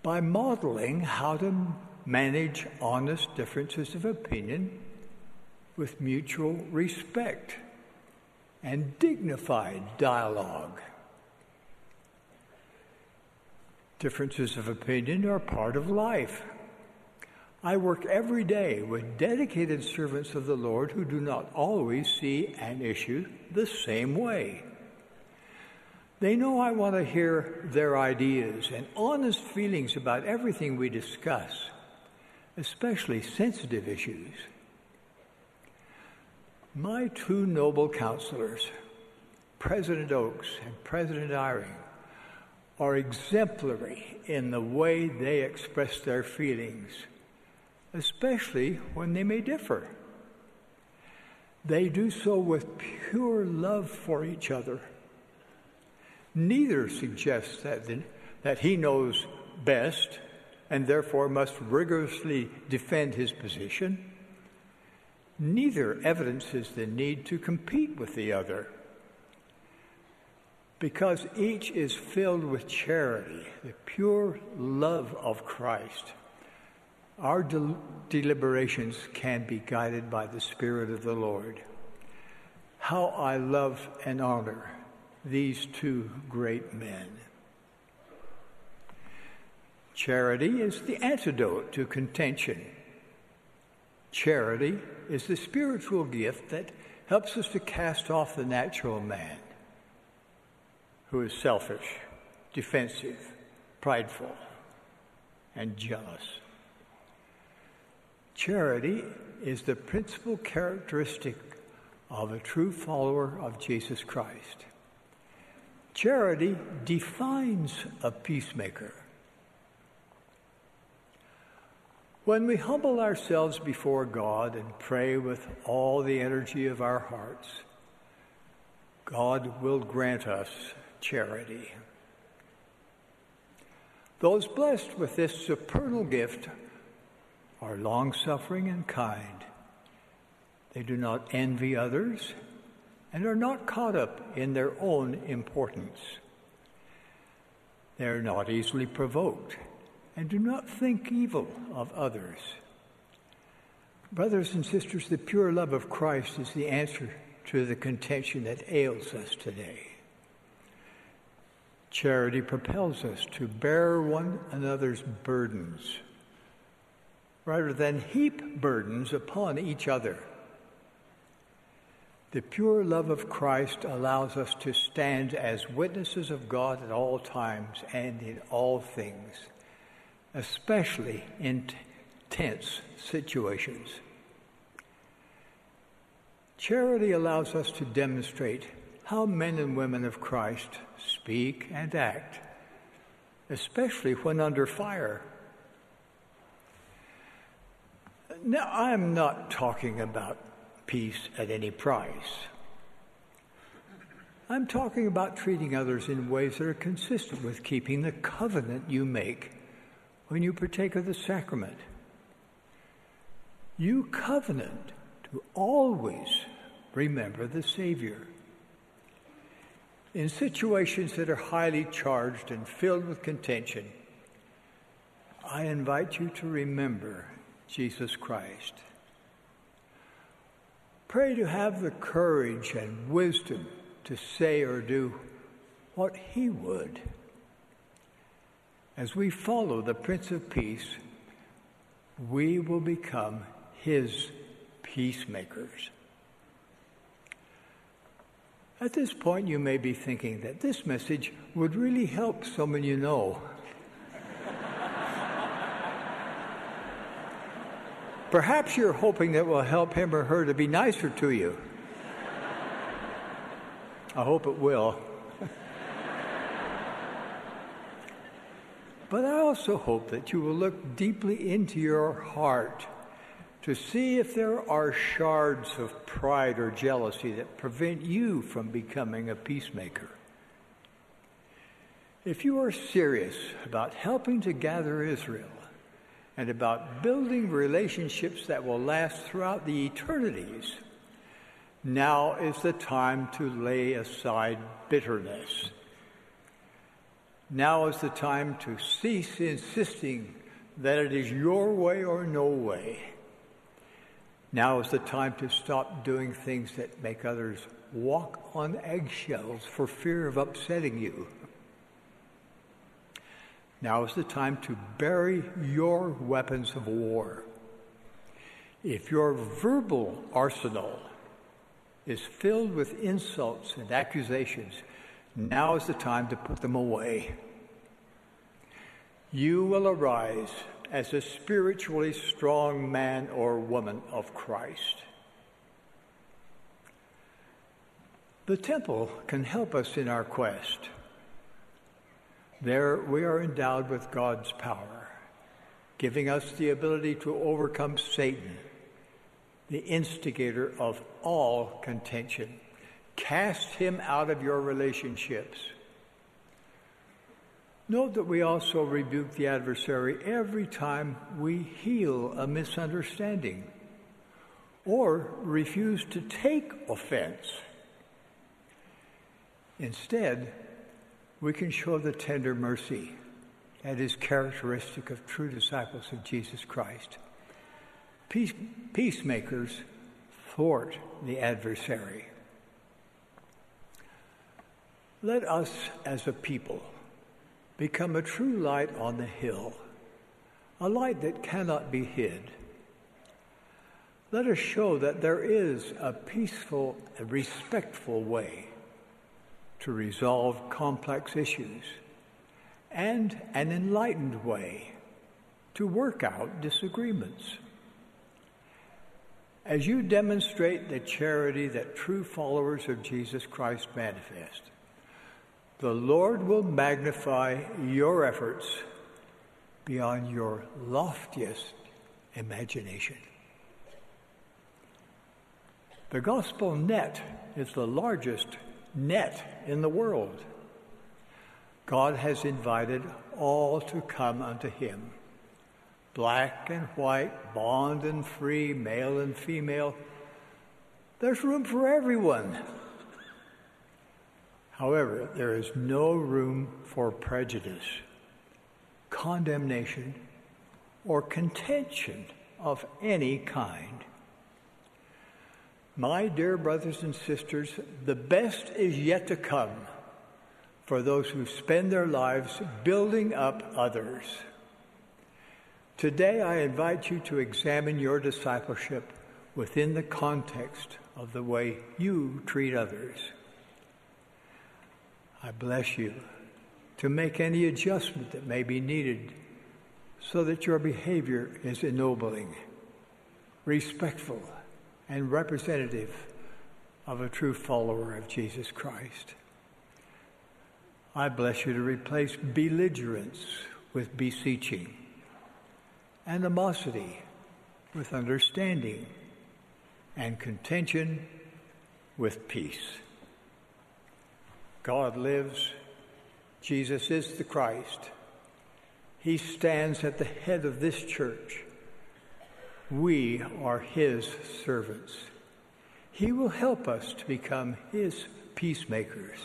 By modeling how to manage honest differences of opinion with mutual respect and dignified dialogue. Differences of opinion are part of life. I work every day with dedicated servants of the Lord who do not always see an issue the same way. They know I want to hear their ideas and honest feelings about everything we discuss, especially sensitive issues. My two noble counselors, President Oaks and President Eyring, are exemplary in the way they express their feelings especially when they may differ. They do so with pure love for each other. Neither suggests that, that he knows best and therefore must rigorously defend his position. Neither evidences the need to compete with the other. Because each is filled with charity, the pure love of Christ our del- deliberations can be guided by the Spirit of the Lord. How I love and honor these two great men. Charity is the antidote to contention. Charity is the spiritual gift that helps us to cast off the natural man who is selfish, defensive, prideful, and jealous. Charity is the principal characteristic of a true follower of Jesus Christ. Charity defines a peacemaker. When we humble ourselves before God and pray with all the energy of our hearts, God will grant us charity. Those blessed with this supernal gift are long suffering and kind. They do not envy others and are not caught up in their own importance. They are not easily provoked and do not think evil of others. Brothers and sisters, the pure love of Christ is the answer to the contention that ails us today. Charity propels us to bear one another's burdens rather than heap burdens upon each other. The pure love of Christ allows us to stand as witnesses of God at all times and in all things, especially in t- tense situations. Charity allows us to demonstrate how men and women of Christ speak and act, especially when under fire. Now, I'm not talking about peace at any price. I'm talking about treating others in ways that are consistent with keeping the covenant you make when you partake of the sacrament. You covenant to always remember the Savior. In situations that are highly charged and filled with contention, I invite you to remember Jesus Christ. Pray to have the courage and wisdom to say or do what He would. As we follow the Prince of Peace, we will become His peacemakers. At this point, you may be thinking that this message would really help someone you know. Perhaps you're hoping that will help him or her to be nicer to you. I hope it will. But I also hope that you will look deeply into your heart to see if there are shards of pride or jealousy that prevent you from becoming a peacemaker. If you are serious about helping to gather Israel, and about building relationships that will last throughout the eternities, now is the time to lay aside bitterness. Now is the time to cease insisting that it is your way or no way. Now is the time to stop doing things that make others walk on eggshells for fear of upsetting you. Now is the time to bury your weapons of war. If your verbal arsenal is filled with insults and accusations, now is the time to put them away. You will arise as a spiritually strong man or woman of Christ. The temple can help us in our quest. There we are endowed with God's power, giving us the ability to overcome Satan, the instigator of all contention. Cast him out of your relationships. Note that we also rebuke the adversary every time we heal a misunderstanding or refuse to take offense. Instead, we can show the tender mercy that is characteristic of true disciples of Jesus Christ. Peace, peacemakers thwart the adversary. Let us as a people become a true light on the hill, a light that cannot be hid. Let us show that there is a peaceful and respectful way to resolve complex issues and an enlightened way to work out disagreements. As you demonstrate the charity that true followers of Jesus Christ manifest, the Lord will magnify your efforts beyond your loftiest imagination. The gospel net is the largest net in the world. God has invited all to come unto him black and white, bond and free, male and female. There's room for everyone. However, there is no room for prejudice, condemnation, or contention of any kind. My dear brothers and sisters, the best is yet to come for those who spend their lives building up others. Today, I invite you to examine your discipleship within the context of the way you treat others. I bless you to make any adjustment that may be needed so that your behavior is ennobling, respectful, and representative of a true follower of Jesus Christ. I bless you to replace belligerence with beseeching, animosity with understanding, and contention with peace. God lives. Jesus is the Christ. He stands at the head of this church. We are His servants. He will help us to become His peacemakers.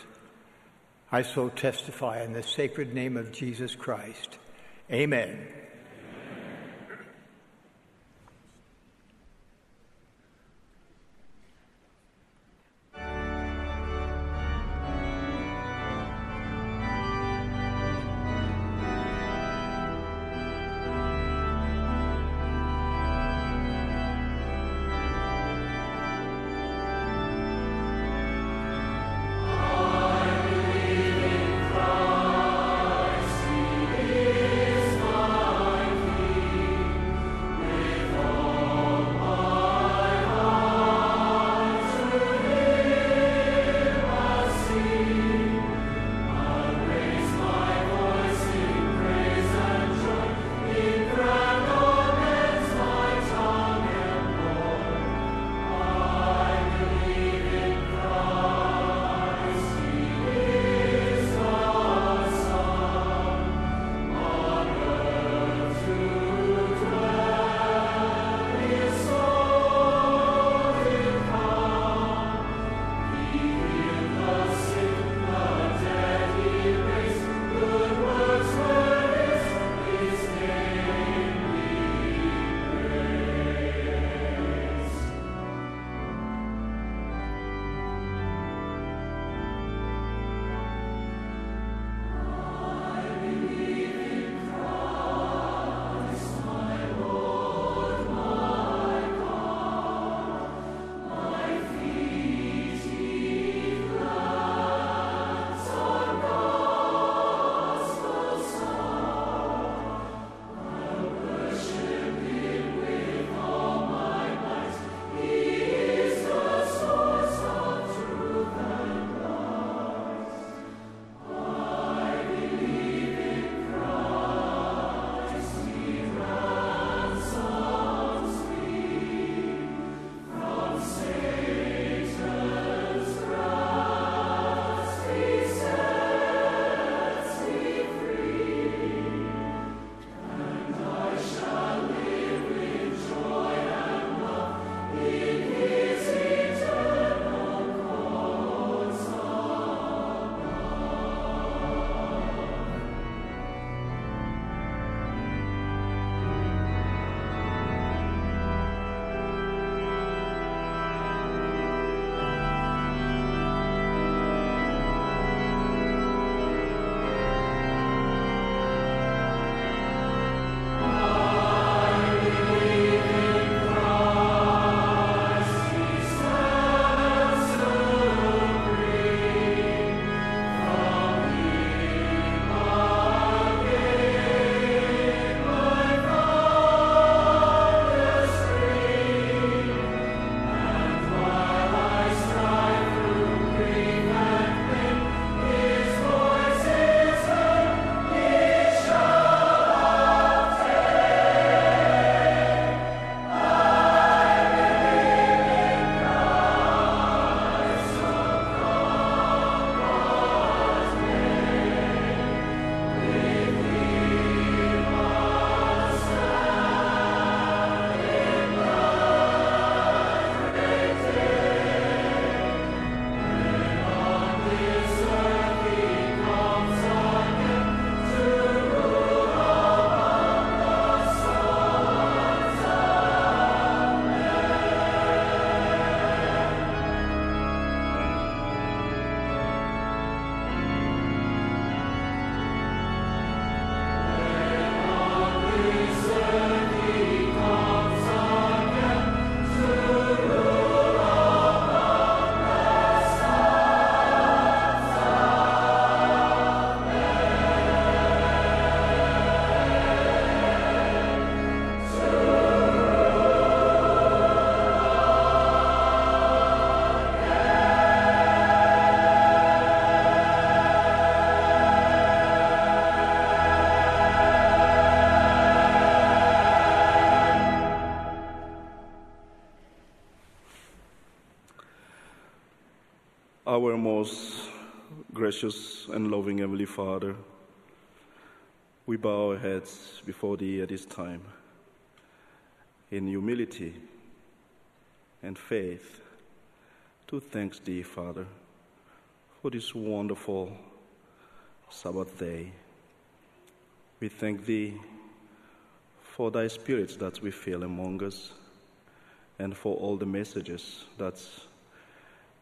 I so testify in the sacred name of Jesus Christ. Amen. Our most gracious and loving Heavenly Father, we bow our heads before Thee at this time in humility and faith to thank Thee, Father, for this wonderful Sabbath day. We thank Thee for Thy Spirit that we feel among us and for all the messages that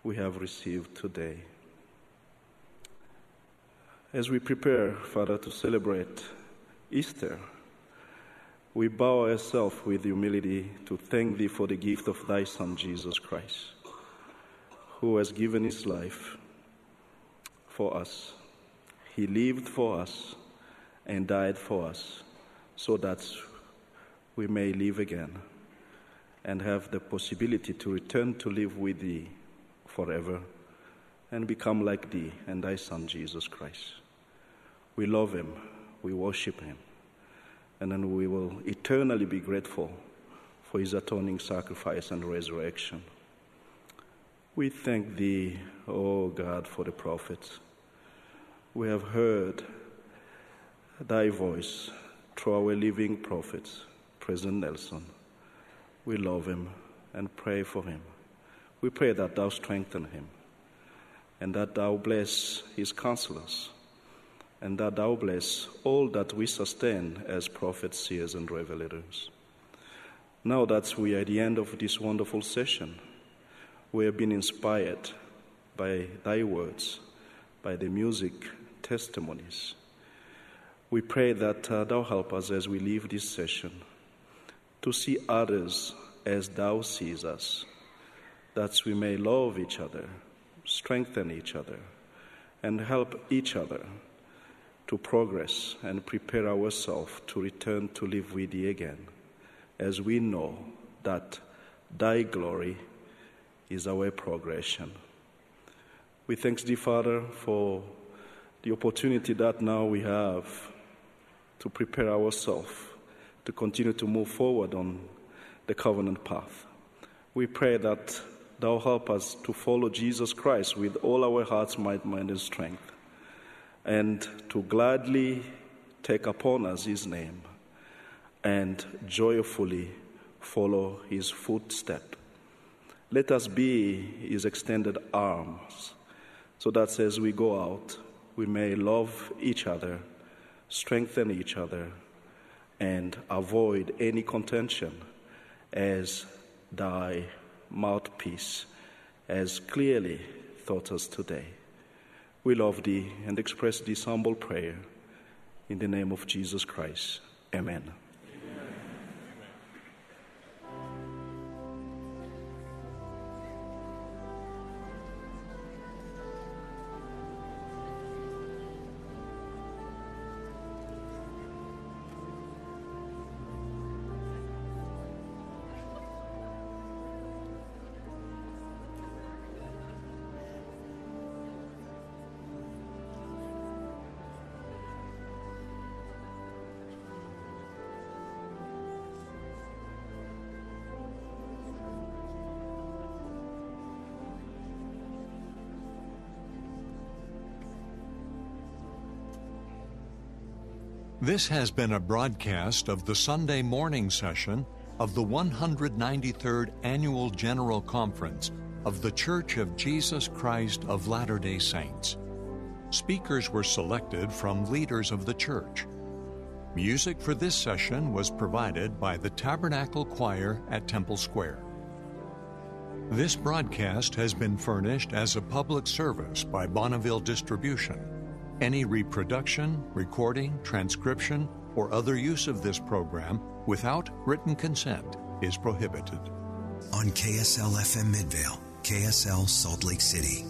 we have received today. As we prepare, Father, to celebrate Easter, we bow ourselves with humility to thank Thee for the gift of Thy Son, Jesus Christ, who has given His life for us. He lived for us and died for us so that we may live again and have the possibility to return to live with Thee forever and become like Thee and Thy Son, Jesus Christ. We love Him, we worship Him, and then we will eternally be grateful for His atoning sacrifice and resurrection. We thank Thee, O oh God, for the prophets. We have heard Thy voice through our living prophets, President Nelson. We love him and pray for him. We pray that thou strengthen him and that thou bless his counselors and that thou bless all that we sustain as prophets, seers, and revelators. Now that we are at the end of this wonderful session, we have been inspired by thy words, by the music, testimonies. We pray that uh, thou help us as we leave this session to see others as thou sees us, that we may love each other, strengthen each other, and help each other to progress and prepare ourselves to return to live with thee again, as we know that thy glory is our progression. We thank thee, Father, for the opportunity that now we have to prepare ourselves to continue to move forward on the covenant path. We pray that Thou help us to follow Jesus Christ with all our hearts, might, mind, and strength, and to gladly take upon us His name and joyfully follow His footstep. Let us be His extended arms, so that as we go out, we may love each other, strengthen each other, and avoid any contention as thy mouthpiece as clearly taught us today. We love thee and express this humble prayer in the name of Jesus Christ. Amen. This has been a broadcast of the Sunday morning session of the 193rd Annual General Conference of The Church of Jesus Christ of Latter day Saints. Speakers were selected from leaders of the church. Music for this session was provided by the Tabernacle Choir at Temple Square. This broadcast has been furnished as a public service by Bonneville Distribution. Any reproduction, recording, transcription, or other use of this program without written consent is prohibited. On KSL FM Midvale, KSL Salt Lake City,